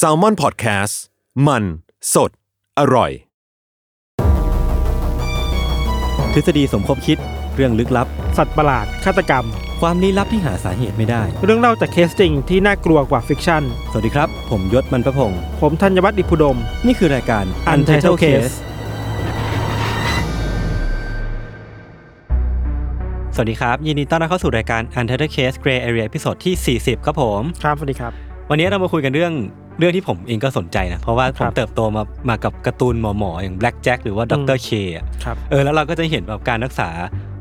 s a l m o n PODCAST มัน สด อร่อย ทฤษฎีสมคบคิดเรื่องลึกลับ สัตว์ประหลาดฆาตกรรม ความลี้ลับที่หาสาเหตุไม่ได้ เรื่องเล่าจากเคสจริงที่น่ากลัวกว่าฟิกชั่น สวัสดีครับ ผมยชญ์ บรรพพงศ์ผมธัญวัฒน์อิพภูดม นี่คือรายการ Untitled Case สวัสดีครับ ยินดีต้อนรับเข้าสู่รายการ Untitled Case Gray Area ตอนที่ 40 ครับผม ครับ สวัสดีครับ วันนี้เรามาคุยกันเรื่องเรื่องที่ผมเองก็สนใจนะ เพราะว่าผครัมบเติบโตมามากับการ์ตูนหมอหมอๆอย่าง Black Jack หรือว่า Dr. K อะครับเออแล้วเราก็จะเห็นแบบการรักษา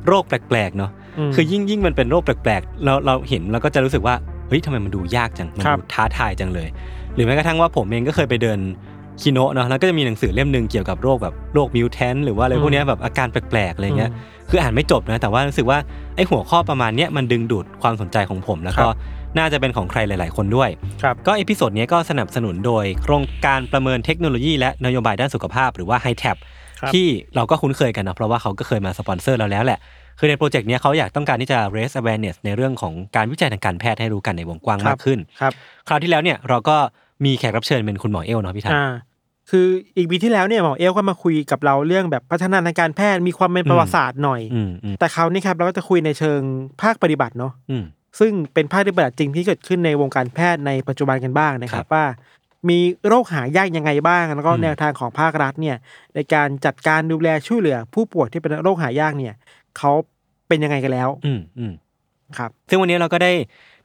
โรคแปลกๆเนาะมคือยิ่งยิ่งมันเป็นโรคแปลกๆเราเราเห็นเราก็จะรู้สึกว่าเฮ้ยทำไมมันดูยากจังมันครับดูท้าทายจังเลย หรือแม้กระทั่งว่าผมเองก็เคยไปเดินคิโนะเนาะแล้วก็จะมีหนังสือเล่มหนึ่งเกี่ยวกับโรคแบบโรคมิวแทนหรือว่าอะไรพวกเนี้ยแบบอาการแปลกๆอะไรเงี้ยคืออ่านไม่จบนะแต่ว่ารู้สึกว่าไอ้หัวข้อประมาณเนี้ยมันดึงดูดความสนใจของผมแล้วก็ครับ น่าจะเป็นของใครหลาย ๆ คนด้วย ครับ ก็ episode นี้ก็สนับสนุนโดย โครงการประเมินเทคโนโลยีและนโยบายด้านสุขภาพหรือว่า h i t a p ครับที่เราก็คุ้นเคยกันนะเพราะว่าเขาก็เคยมาสปอนเซอร์เราแล้วแหละ คือในโปรเจกต์เนี้ยเขาอยากต้องการที่จะ raise awareness ในเรื่องของการวิจัยทางการแพทย์ให้รู้กันในวงกว้างมากขึ้น ครับ คราวที่แล้วเนี่ยเราก็มีแขกรับเชิญเป็นคุณหมอเอลเนาะพี่ทัน อ่า คืออีกปีที่แล้วเนี่ยหมอเอลก็มาคุยกับเราเรื่องแบบพัฒนาทางการแพทย์มีความเป็นประวัติศาสตร์หน่อย อืมอืมแต่คราวนี้ครับเราก็จะคุยในเชิงภาคปฏิบัติเนาะ อืม ซึ่งเป็นภาคปฏิบัติจริงที่เกิดขึ้นในวงการแพทย์ในปัจจุบันกันบ้างนะครัครับบว่า มีโรคหายากยังไงบ้าง แล้วก็อืมแนวทางของภาครัฐเนี่ยในการจัดการดูแลช่วยเหลือ ผู้ป่วยที่เป็นโรคหายากเนี่ยเขาเป็นยังไงกันแล้ว อืมอืมครับ ซึ่งวันนี้เราก็ได้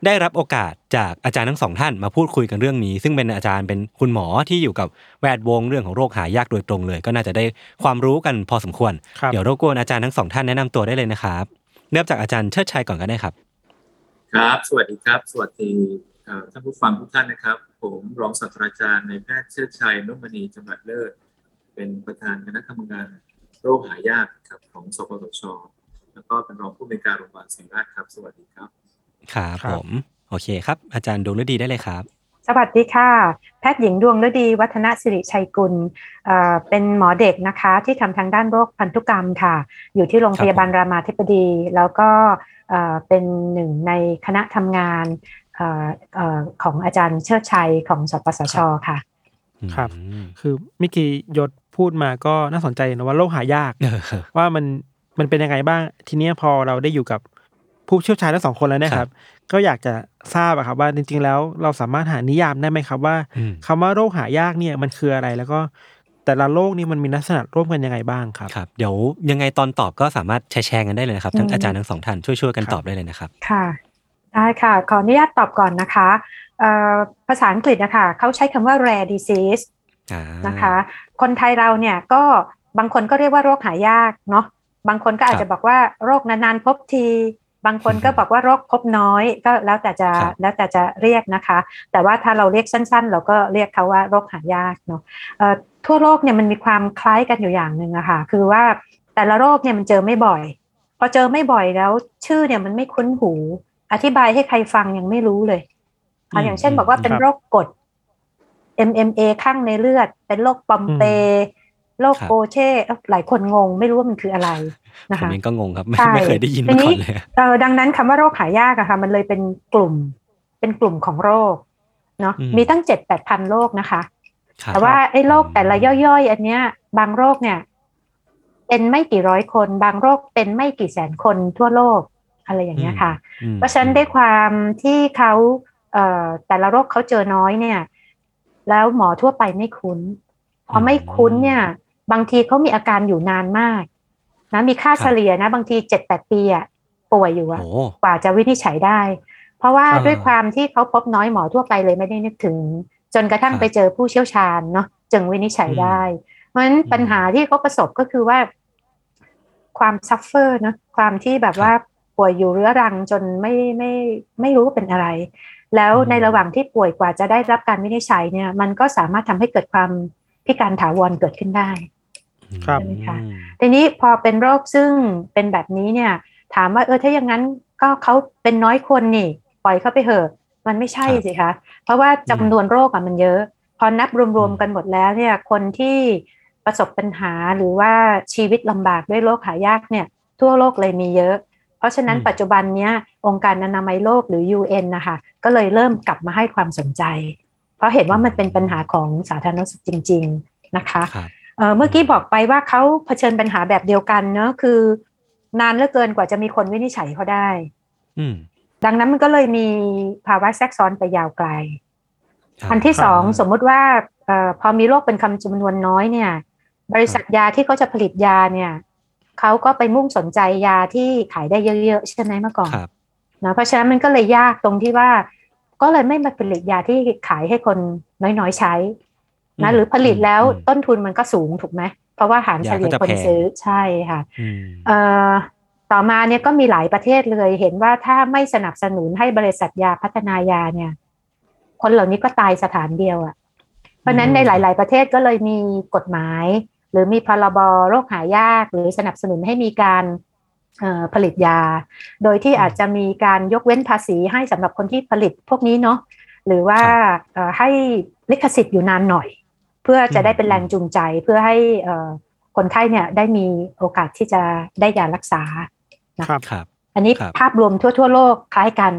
ได้รับโอกาสจากอาจารย์ทั้งสองท่านมาพูดคุยกันเรื่องนี้ ซึ่งเป็นอาจารย์เป็นคุณหมอที่อยู่กับแวดวงเรื่องของโรคหายากโดยตรงเลย ก็น่าจะได้ความรู้กันพอสมควรครับเดี๋ยวรบกวนอาจารย์ทั้งสองท่านแนะนำตัวได้เลยนะครับ เริ่มจากอาจารย์เชิดชัยก่อนก็ได้ครับ ครับ สวัสดีครับ สวัสดีเอ่อท่านผู้ฟังทุกท่านนะครับ ผมรองศาสตราจารย์ในายแพทย์เชิดชัยนุ่มณีจำรัดเลิศ เป็นประธานคณะทำงานโรคหายากครับของสปสช แล้วก็เป็นรองผู้อำนวยการโรงพยาบาลศิริราชครับ สวัสดีครับครับ ครับผม โอเคครับ อาจารย์ดวงฤดีได้เลยครับ สวัสดีค่ะ แพทย์หญิงดวงฤดีวัฒนสิริชัยกุลเอ่อเป็นหมอเด็กนะคะที่ทำทางด้านโรคพันธุกรรมค่ะ อยู่ที่โรงพยาบาลรามาธิบดี แล้วก็เอ่อเป็นหนึ่งในคณะทำงานเอ่อเอ่อของอาจารย์เชิดชัยของสปสชค่ะครับอืมคือเมื่อกี้ยศพูดมาก็น่าสนใจนะว่าโรคหายากเออว่ามันมันเป็นยังไงบ้าง ทีเนี้ยพอเราได้อยู่กับผู้เชี่ยวชาญทั้งสองคนแล้วเนะคครัรับบ ก็อยากจะทราบอะครับว่าจริง ๆ แล้วเราสามารถหานิยามได้ไหมครับ ว่าอืมคำว่าโรคหายากเนี่ยมันคืออะไรแล้วก็แต่ละโรคนี่มันมีลักษณะร่วมกันยังไงบ้างครับครับ เดี๋ยวยังไงตอนตอบก็สามารถแชร์แชร์กันได้เลยนะครับทั้งอืมอาจารย์ทั้งสองท่านช่วยช่วยๆกันครับตอบได้เลยนะครับค่ะได้ค่ะ ขออนุญาตตอบก่อนนะคะเอ่อภาษาอังกฤษนะคะเขาใช้คำว่า rare disease อ่านะคะ คนไทยเราเนี่ยก็บางคนก็เรียกว่าโรคหายากเนาะบางคนก็อาจครับจะบอกว่าโรคนานๆพบที บางคนก็บอกว่าโรคพบน้อยก็แล้วแต่จะครับแล้วแต่จะเรียกนะคะ แต่ว่าถ้าเราเรียกสั้น ๆ เราก็เรียกเขาว่าโรคหายากเนาะเอ่อทั่วโลกเนี่ยมันมีความคล้ายกันอยู่อย่างหนึ่งอะค่ะคือว่าแต่ละโรคเนี่ยมันเจอไม่บ่อย พอเจอไม่บ่อยแล้ว ชื่อเนี่ยมันไม่คุ้นหู อธิบายให้ใครฟังยังไม่รู้เลยเอาอย่างเช่นบอกว่าเป็นครับโรคกรด MMA ข้างในเลือด เป็นโรคปอมเปย์โรคครับโกเช่เอ้าหลายคนงง ไม่รู้ว่ามันคืออะไรนะ ผมคะเองก็งงครับ ไม่ใช่ไม่เคยได้ยินทีมาก่นี้อนเลยเออดังนั้นคำว่าโรคหายากอะค่ะมันเลยเป็นกลุ่มเป็นกลุ่มของโรคเนาะอืมมีตั้งเจ็ดแปดพันโรคนะคะครับแต่ว่าไอ้โรคแต่ละย่อยๆ อันเนี้ย บางโรคเนี่ย เป็นไม่กี่ร้อยคน บางโรคเป็นไม่กี่แสนคนทั่วโลกอะไรอย่างเงี้ยค่ะอืมเพราะฉะนั้นด้วยความที่เขาเอ่อแต่ละโรคเขาเจอน้อยเนี่ย แล้วหมอทั่วไปไม่คุ้น พอไม่คุ้นเนี่ย บางทีเขามีอาการอยู่นานมาก นะมีค่าเฉลี่ยนะบางทีเจ็ดแปดปีอะป่วยอยู่อะโอ้กว่าจะวินิจฉัยได้ เพราะว่าอ่าด้วยความที่เขาพบน้อยหมอทั่วไปเลยไม่ได้นึกถึง จนกระทั่งครับไปเจอผู้เชี่ยวชาญเนาะจึงวินิจฉัยอืมได้ เพราะฉะนั้นปัญหาที่เขาประสบก็คือว่า ความ suffer นะความที่แบบว่าป่วยอยู่เรื้อรังจนไม่ไม่ไม่รู้ว่าเป็นอะไร แล้วในระหว่างที่ป่วยกว่าจะได้รับการวินิจฉัยเนี่ย มันก็สามารถทำให้เกิดความพิการถาวรเกิดขึ้นได้ครับ ใช่ไหมคะทีนี้พอเป็นโรคซึ่งเป็นแบบนี้เนี่ย ถามว่าเออถ้าอย่างนั้นก็เขาเป็นน้อยคนนี่ ปล่อยเขาไปเถอะมันไม่ใช่ครับสิคะเพราะว่าจำนวนโรคอะมันเยอะ พอนับรวมๆกันหมดแล้วเนี่ยคนที่ประสบปัญหาหรือว่าชีวิตลำบากด้วยโรคหายากเนี่ยทั่วโลกเลยมีเยอะ เพราะฉะนั้นอืมปัจจุบันเนี้ยองค์การอนามัยโลกหรือ UN นะคะก็เลยเริ่มกลับมาให้ความสนใจ เพราะเห็นว่ามันเป็นปัญหาของสาธารณสุขจริง ๆนะคะครับ เอ่อเมื่อกี้บอกไปว่าเขาเผชิญปัญหาแบบเดียวกันเนอะคือ นานเหลือเกินกว่าจะมีคนวินิจฉัยเขาได้อืมดังนั้นมันก็เลยมีภาวะแทรกซ้อนไปยาวไกลครับอันที่สองครับสมมุติว่าเอ่อพอมีโรคเป็นคำจำนวนน้อยเนี่ย บริษัทยาที่เขาจะผลิตยาเนี่ยเขาก็ไปมุ่งสนใจยาที่ขายได้เยอะๆใช่ไหมเมื่อก่อนครับนะเพราะฉะนั้นมันก็เลยยากตรงที่ว่า ก็เลยไม่มาผลิตยาที่ขายให้คนน้อยๆใช้ นะอืมหรือผลิตแล้วอืมต้นทุนมันก็สูงถูกไหมเพราะว่าหารเฉลี่ยยาก็จะคนแพงซื้อใช่ค่ะอืมเอ่อต่อมาเนี่ยก็มีหลายประเทศเลยเห็นว่าถ้าไม่สนับสนุนให้บริษัทยาพัฒนายาเนี่ย คนเหล่านี้ก็ตายสถานเดียวอะ่ะ เพราะฉะนั้นในหลาย ๆ ประเทศก็เลยมีกฎหมาย หรือมีพรบโรคหายากหรือสนับสนุนให้มีการเอ่อผลิตยา โดยที่อาจจะมีการยกเว้นภาษีให้สำหรับคนที่ผลิตพวกนี้เนาะหรือว่าเอ่อให้ลิขสิทธิ์อยู่นานหน่อย เพื่อจะได้เป็นแรงจูงใจเพื่อให้เอ่อคนไข้เนี่ยได้มีโอกาสที่จะได้ยารักษาครับครับ อันนี้ครับภาพรวมทั่วทั่วโลกคล้ายกัน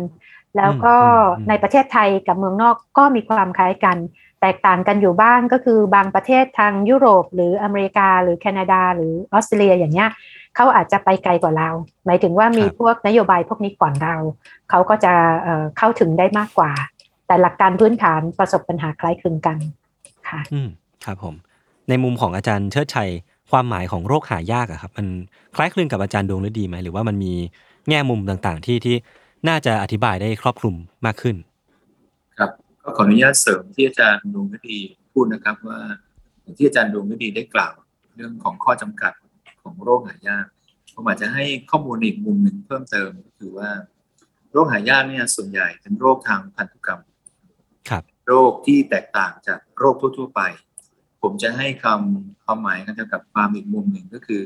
แล้วก็อืมอืมในประเทศไทยกับเมืองนอกก็มีความคล้ายกัน แตกต่างกันอยู่บ้างก็คือบางประเทศทางยุโรป หรืออเมริกาหรือแคนาดา หรือออสเตรเลียอย่างเงี้ยเขาอาจจะไปไกลกว่าเรา หมายถึงว่ามีครับพวกนโยบายพวกนี้ก่อนเรา เขาก็จะเอ่อเข้าถึงได้มากกว่า แต่หลักการพื้นฐานประสบปัญหาคล้ายคลึงกัน ค่ะ อืมครับผม ในมุมของอาจารย์เชิดชัย ความหมายของโรคหายากอะครับ มันคล้ายคลึงกับอาจารย์ดวงฤดีไหมหรือว่ามันมีแง่มุมต่างๆ ที่ที่น่าจะอธิบายได้ครอบคลุมมากขึ้น ครับก็ขออนุญาตเสริมที่อาจารย์ดวงฤดีพูดนะครับว่าอย่างที่อาจารย์ดวงฤดีได้กล่าว เรื่องของข้อจำกัดของโรคหายากผมอาจจะให้ข้อมูลอีกมุมหนึ่งเพิ่มเติมก็คือว่า โรคหายากเนี่ยส่วนใหญ่เป็นโรคทางพันธุกรรม ครับ โรคที่แตกต่างจากโรคทั่ว ๆ ไป ผมจะให้คำความหมายกันกับความอีกมุมหนึ่งก็คือ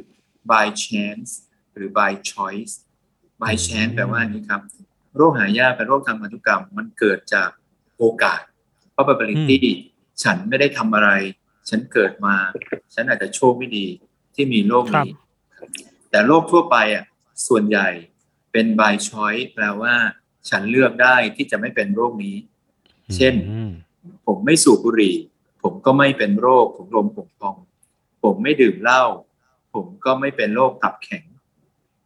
by chance หรือ by choice by chance แปลว่าอันนี้ครับ โรคหายากเป็นโรคทางพันธุกรรม มันเกิดจากโอกาส probability ฉันไม่ได้ทำอะไร ฉันเกิดมา ฉันอาจจะโชคไม่ดีที่มีโรคนี้แต่โรคทั่วไปอะส่วนใหญ่เป็น by choice แปลว่า ฉันเลือกได้ที่จะไม่เป็นโรคนี้ เช่นอืมผมไม่สูบบุหรี่ ผมก็ไม่เป็นโรคถุงลมโป่งพอง ผมไม่ดื่มเหล้าผมก็ไม่เป็นโรคตับแข็ง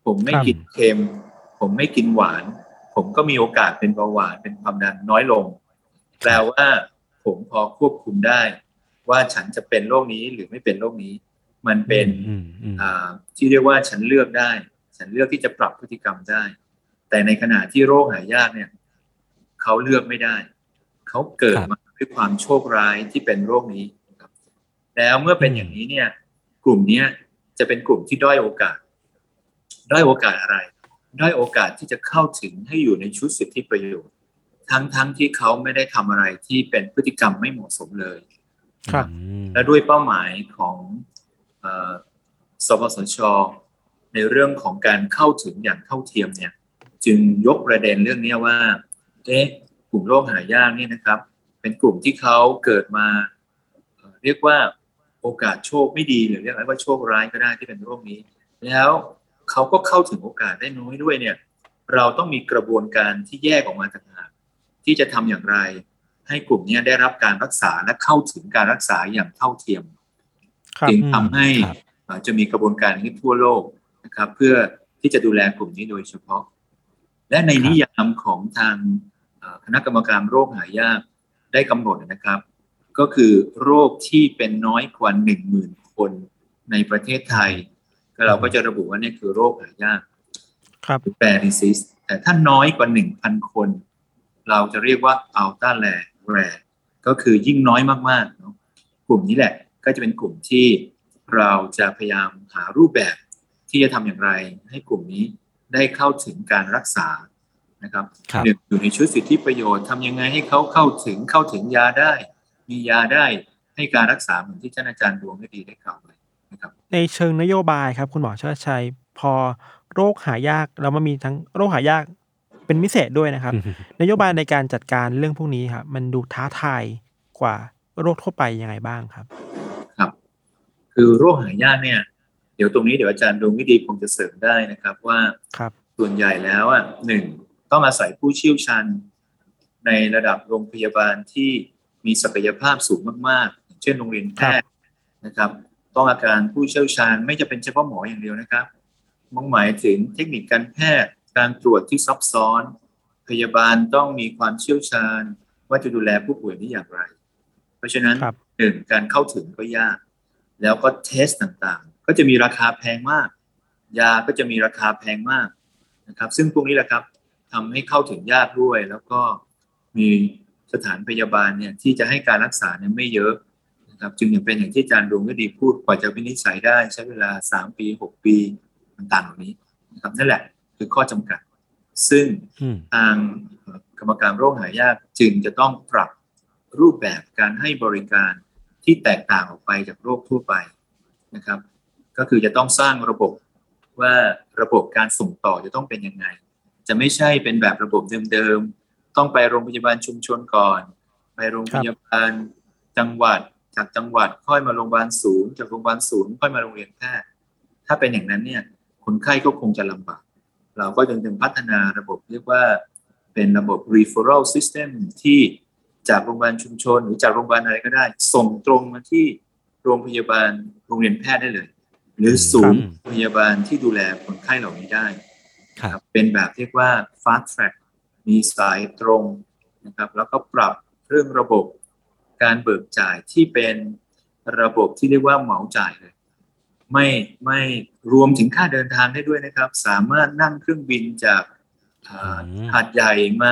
ผมไม่ครับกินเค็ม ผมไม่กินหวาน ผมก็มีโอกาสเป็นเบาหวานเป็นความดันน้อยลง แปลว่าผมพอควบคุมได้ ว่าฉันจะเป็นโรคนี้หรือไม่เป็นโรคนี้ มันเป็นอืมอืมอ่าที่เรียกว่าฉันเลือกได้ ฉันเลือกที่จะปรับพฤติกรรมได้ แต่ในขณะที่โรคหายากเนี่ย เขาเลือกไม่ได้ เขาเกิดมาด้วยความโชคร้ายที่เป็นโรคนี้นะครับ แล้วเมื่อเป็นอย่างนี้เนี่ย กลุ่มเนี้ยจะเป็นกลุ่มที่ด้อยโอกาส ด้อยโอกาสอะไร ด้อยโอกาสที่จะเข้าถึงให้อยู่ในชุดสิทธิประโยชน์ ทั้งทั้งที่เขาไม่ได้ทำอะไรที่เป็นพฤติกรรมไม่เหมาะสมเลย ครับอืมและด้วยเป้าหมายของเออสปสช ในเรื่องของการเข้าถึงอย่างเท่าเทียมเนี่ย จึงยกประเด็นเรื่องเนี้ยว่า เอ๊ะก ลุ่มโรคหายากเนี่ยนะครับ เป็นกลุ่มที่เขาเกิดมาเอ่อเรียกว่าโอกาสโชคไม่ดีหรือเรียกว่าโชคร้ายก็ได้ที่เป็นโรคนี้ แล้วเขาก็เข้าถึงโอกาสได้น้อยด้วยเนี่ย เราต้องมีกระบวนการที่แยกออกมาต่างหากที่จะทำอย่างไร ให้กลุ่มเนี้ยได้รับการรักษาและเข้าถึงการรักษาอย่างเท่าเทียมครับจึงทำให้ครับเอ่อจะมีกระบวนการที่ทั่วโลกนะครับ เพื่อที่จะดูแลกลุ่มนี้โดยเฉพาะ และในนิยามของทางเอ่อ คณะกรรมการโรคหายากได้กำหนดนะครับ ก็คือโรคที่เป็นน้อยกว่าหนึ่งหมื่นคนในประเทศไทย ก็เราก็จะระบุว่านี่คือโรคหายากครับหรือ rare disease แต่ถ้าน้อยกว่าหนึ่งพันคน เราจะเรียกว่า ultra rare rare ก็คือยิ่งน้อยมากๆเนาะกลุ่มนี้แหละก็จะเป็นกลุ่มที่เราจะพยายามหารูปแบบที่จะทำอย่างไร ให้กลุ่มนี้ได้เข้าถึงการรักษา นะครับครับหนึ่งอยู่ในชุดสิทธิประโยชน์ทำยังไงให้เขาเข้าถึงเข้าถึงยาได้ มียาได้ให้การรักษาเหมือนที่ท่านอาจารย์ดวงฤดีได้กล่าวไว้นะครับ ในเชิงนโยบายครับ คุณหมอเชิดชัย พอโรคหายากแล้วมันมีทั้งโรคหายากเป็นพิเศษด้วยนะครับ นโยบายในการจัดการเรื่องพวกนี้ครับมันดูท้าทายกว่าโรคทั่วไปยังไงบ้างครับ ครับ คือโรคหายากเนี่ย เดี๋ยวตรงนี้เดี๋ยวอาจารย์ดวงฤดีคงจะเสริมได้นะครับว่าครับส่วนใหญ่แล้วอะหนึ่ง ต้องอาศัยผู้เชี่ยวชาญในระดับโรงพยาบาลที่มีศักยภาพสูงมากๆอย่างเช่นโรงเรียนแพทย์นะครับ ต้องอาการผู้เชี่ยวชาญไม่จะเป็นเฉพาะหมออย่างเดียวนะครับมองหมายถึงเทคนิคการแพทย์การตรวจที่ซับซ้อน พยาบาลต้องมีความเชี่ยวชาญ ว่าจะดูแลผู้ป่วยนี้อย่างไร เพราะฉะนั้นครับหนึ่งการเข้าถึงก็ยาก แล้วก็เทสต่างๆ ก็จะมีราคาแพงมาก ยาก็จะมีราคาแพงมากนะครับ ซึ่งพวกนี้แหละครับ ทำให้เข้าถึงยากด้วย แล้วก็มีสถานพยาบาลเนี่ยที่จะให้การรักษาเนี่ยไม่เยอะนะครับจึงอย่างเป็นอย่างที่อาจารย์ดวงฤดีพูดกว่าจะวินิจฉัยได้ใช้เวลา 3 ปี 6 ปีต่างๆเหล่านี้นะครับนั่นแหละคือข้อจำกัด ซึ่งอืมทางกรรมการโรคหายากจึงจะต้องปรับรูปแบบการให้บริการที่แตกต่างออกไปจากโรคทั่วไปนะครับ ก็คือจะต้องสร้างระบบว่าระบบการส่งต่อจะต้องเป็นยังไง จะไม่ใช่เป็นแบบระบบเดิมๆ ต้องไปโรงพยาบาลชุมชนก่อน ไปโรงพยาบาลจังหวัด จากจังหวัดค่อยมาโรงพยาบาลศูนย์ จากโรงพยาบาลศูนย์ค่อยมาโรงเรียนแพทย์ ถ้าเป็นอย่างนั้นเนี่ย คนไข้ก็คงจะลำบาก เราก็จึงถึงพัฒนาระบบเรียกว่าเป็นระบบ referral system ที่จากโรงพยาบาลชุมชน หรือจากโรงพยาบาลอะไรก็ได้ ส่งตรงมาที่โรงพยาบาลโรงเรียนแพทย์ได้เลย หรือศูนย์พยาบาลที่ดูแลคนไข้เหล่านี้ได้ ครับเป็นแบบเรียกว่า fast track มีสายตรงนะครับ แล้วก็ปรับเรื่องระบบการเบิกจ่ายที่เป็นระบบที่เรียกว่าเหมาจ่ายเลยไม่ไม่รวมถึงค่าเดินทางได้ด้วยนะครับ สามารถนั่งเครื่องบินจากอ่าอืมหาดใหญ่มา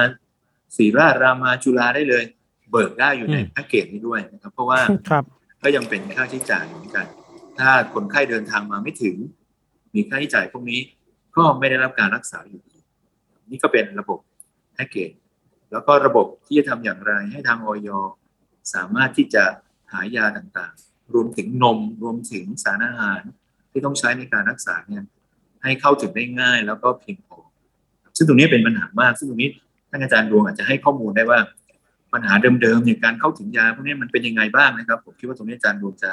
ศรีราชรามาจุฬาได้เลย เบิกได้อยู่ในอืมแพ็กเกจนี้ด้วยนะครับ เพราะว่าครับก็ยังเป็นค่าใช้จ่ายเหมือนกัน ถ้าคนไข้เดินทางมาไม่ถึง มีค่าใช้จ่ายพวกนี้ ก็ไม่ได้รับการรักษาอยู่ดีนี่ก็เป็นระบบแพ็กเกจแล้วก็ระบบที่จะทำอย่างไรให้ทางออยสามารถที่จะหายาต่างๆ รวมถึงนมรวมถึงสารอาหารที่ต้องใช้ในการรักษาเนี่ยให้เข้าถึงได้ง่ายแล้วก็เพียงพอซึ่งตรงนี้เป็นปัญหามาก ซึ่งตรงนี้ท่านอาจารย์ดวงอาจจะให้ข้อมูลได้ว่าปัญหาเดิมๆเนี่ยการเข้าถึงยาพวกนี้มันเป็นยังไงบ้างนะครับ ผมคิดว่าตรงนี้อาจารย์ดวงจะ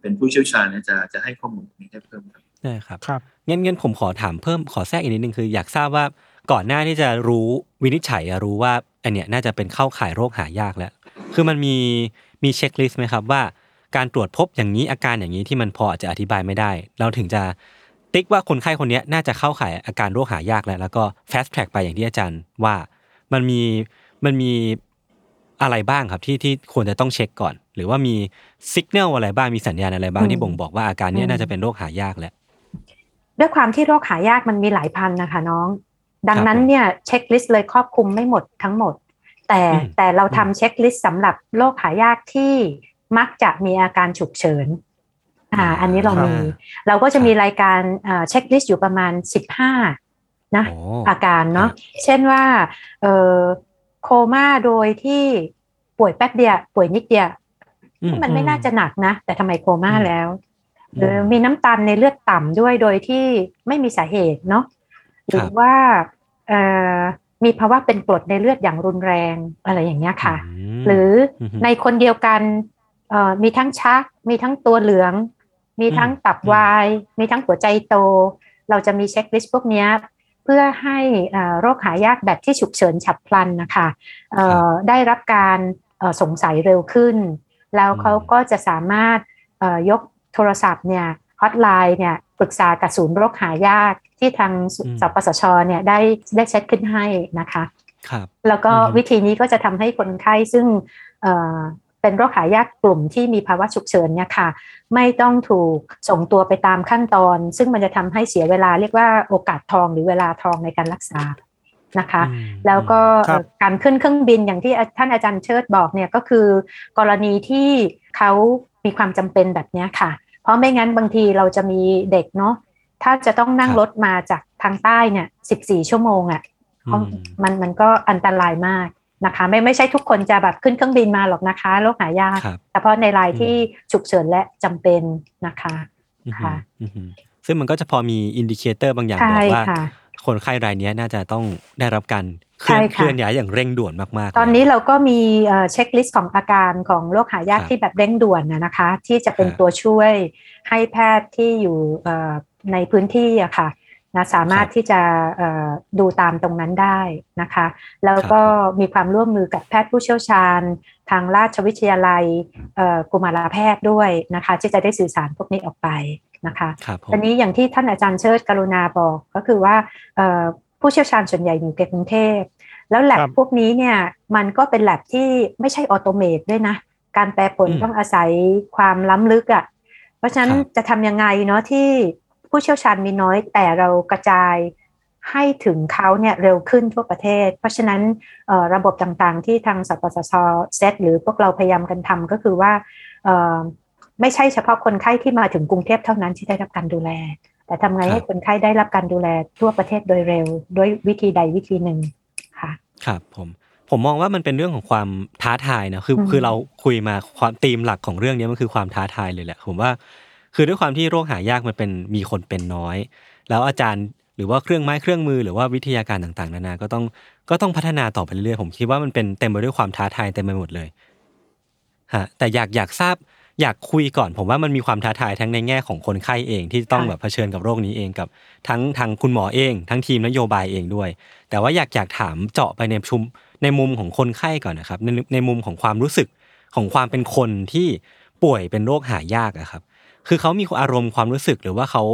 เป็นผู้เชี่ยวชาญเนี่ยจะจะให้ข้อมูลตรงนี้ได้เพิ่มครับได้ครับครับ งั้นงั้นผมขอถามเพิ่มขอแทรกอีกนิดนึงคือ อยากทราบว่าก่อนหน้าที่จะรู้วินิจฉัยรู้ว่าอันเนี้ยน่าจะเป็นเข้าข่ายโรคหายากแล้ว คือมันมีมีเช็คลิสต์ไหมครับว่าการตรวจพบอย่างนี้อาการอย่างนี้ที่มันพออาจจะอธิบายไม่ได้ เราถึงจะติ๊กว่าคนไข้คนนี้น่าจะเข้าข่ายอาการโรคหายากแล้ว แล้วก็ fast track ไปอย่างที่อาจารย์ว่ามันมีมันมีอะไรบ้างครับที่ที่ควรจะต้องเช็คก่อน หรือว่ามีสัญญาณอะไรบ้างมีสัญญาณอะไรบ้างที่บ่งบอกว่าอาการนี้น่าจะเป็นโรคหายากแล้ว ด้วยความที่โรคหายากมันมีหลายพันนะคะน้อง ดังนั้นครับผมเนี่ย checklist เลยครอบคลุมไม่หมดทั้งหมด แต่อืมแต่เราทำ checklist สำหรับโรคหายากที่มักจะมีอาการฉุกเฉินอ่าอันนี้เรามีเราก็จะมีรายการ checklist อยู่ประมาณ15นะโอ้อาการเนาะเช่นว่าเอ่อโคม่าโดยที่ป่วยแป๊บเดียวป่วยนิดเดียวอืมมันไม่น่าจะหนักนะ แต่ทำไมโคม่าอืมแล้วอืม หรือมีน้ำตาลในเลือดต่ำด้วยโดยที่ไม่มีสาเหตุเนาะหรือว่าเอ่อมีภาวะเป็นกรดในเลือดอย่างรุนแรงอะไรอย่างเงี้ยค่ะมหรือออฮึในคนเดียวกันเอ่อมีทั้งชัก มีทั้งตัวเหลือง มีทั้งตับอืมวาย มีทั้งหัวใจโต เราจะมีเช็คลิสต์พวกเนี้ยเพื่อให้เอ่อโรคหายากแบบที่ฉุกเฉินฉับพลันนะคะเอ่อได้รับการเอ่อสงสัยเร็วขึ้น แล้วเขาก็จะสามารถเอ่อยก โทรศัพท์เนี่ยฮอตไลน์เนี่ยปรึกษากับศูนย์โรคหายากที่ทางสอืมสปสชเนี่ยได้ได้เซตขึ้นให้นะคะครับแล้วก็อือฮึวิธีนี้ก็จะทำให้คนไข้ซึ่งเอ่อเป็นโรคหายากกลุ่มที่มีภาวะฉุกเฉินเนี่ยค่ะ ไม่ต้องถูกส่งตัวไปตามขั้นตอน ซึ่งมันจะทำให้เสียเวลาเรียกว่าโอกาสทองหรือเวลาทองในการรักษานะคะอืมแล้วก็ครับเอ่อการขึ้นเครื่องบินอย่างที่ท่านอาจารย์เชิดบอกเนี่ยก็คือ กรณีที่เขา มีความจำเป็นแบบเนี้ยค่ะ เพราะไม่งั้นบางทีเราจะมีเด็กเนาะถ้าจะต้องนั่งครับรถมาจากทางใต้เนี่ย14ชั่วโมงอะค่ะเพราะอืมมันมันก็อันตรายมากนะคะ ไม่ไม่ใช่ทุกคนจะแบบขึ้นเครื่องบินมาหรอกนะคะโรคหายากครับเฉพาะในรายอืมที่ฉุกเฉินและจำเป็นนะคะอือฮึค่ะอือฮึซึ่งมันก็จะพอมี indicator บางอย่างใช่บอกว่าค่ะคนไข้รายเนี้ยน่าจะต้องได้รับการ เคลื่อนใช่ค่ะเคลื่อนย้ายอย่างเร่งด่วนมากๆ ตอนเลยนี้เราก็มีเอ่อเช็คลิสต์ของอาการของโรคหายากครับที่แบบเร่งด่วนนะนะคะ ที่จะเป็นฮะตัวช่วยให้แพทย์ที่อยู่เอ่อในพื้นที่อะค่ะนะสามารถครับที่จะเอ่อดูตามตรงนั้นได้นะคะ แล้วก็มีความร่วมมือกับแพทย์ผู้เชี่ยวชาญ ทางราชวิทยาลัยเอ่อกุมารแพทย์ด้วยนะคะ ที่จะได้สื่อสารพวกนี้ออกไปนะคะครับผมตอนนี้อย่างที่ท่านอาจารย์เชิดกรุณาบอกก็คือว่าเอ่อ ผู้เชี่ยวชาญส่วนใหญ่อยู่ในกรุงเทพ แล้วแลบครับพวกนี้เนี่ยมันก็เป็นแลบที่ไม่ใช่ออโตเมตด้วยนะ การแปลผลอืมต้องอาศัยความล้ำลึกอะ่ะ เพราะฉะนั้นครับจะทำยังไงเนาะที่ผู้เชี่ยวชาญมีน้อยแต่เรากระจายให้ถึงเขาเนี่ยเร็วขึ้นทั่วประเทศ เพราะฉะนั้นเอ่อระบบต่างๆ ที่ทางสปสชเซตหรือพวกเราพยายามกันทำก็คือว่าเอ่อไม่ใช่เฉพาะคนไข้ที่มาถึงกรุงเทพเท่านั้นที่ได้รับการดูแล แต่ทำไงครับให้คนไข้ได้รับการดูแลทั่วประเทศโดยเร็ว ด้วยวิธีใดวิธีหนึ่งค่ะครับผมผมมองว่ามันเป็นเรื่องของความท้าทายนะคืออืมคือเราคุยมาความธีมหลักของเรื่องนี้มันคือความท้าทายเลยแหละผมว่า คือด้วยความที่โรคหายากมันเป็นมีคนเป็นน้อย แล้วอาจารย์หรือว่าเครื่องไม้เครื่องมือหรือว่าวิทยาการต่างๆ นานาก็ต้องก็ต้องพัฒนาต่อไปเรื่อยๆผมคิดว่ามันเป็นเต็มไปด้วยความท้าทายเต็มไปหมดเลยฮะแต่อยากอยากทราบ อยากคุยก่อนผมว่ามันมีความท้าทายทั้งในแง่ของคนไข้เอง ที่ต้องค่ะแบบเผชิญกับโรคนี้เองกับ ทั้งทางคุณหมอเอง ทั้งทีมนโยบายเองด้วย แต่ว่าอยากอยากถามเจาะไปในชุมในมุมของคนไข้ก่อนนะครับในในมุมของความรู้สึกของความเป็นคนที่ป่วยเป็นโรคหายากอะครับ คือเขามีอารมณ์ความรู้สึกหรือว่าเขา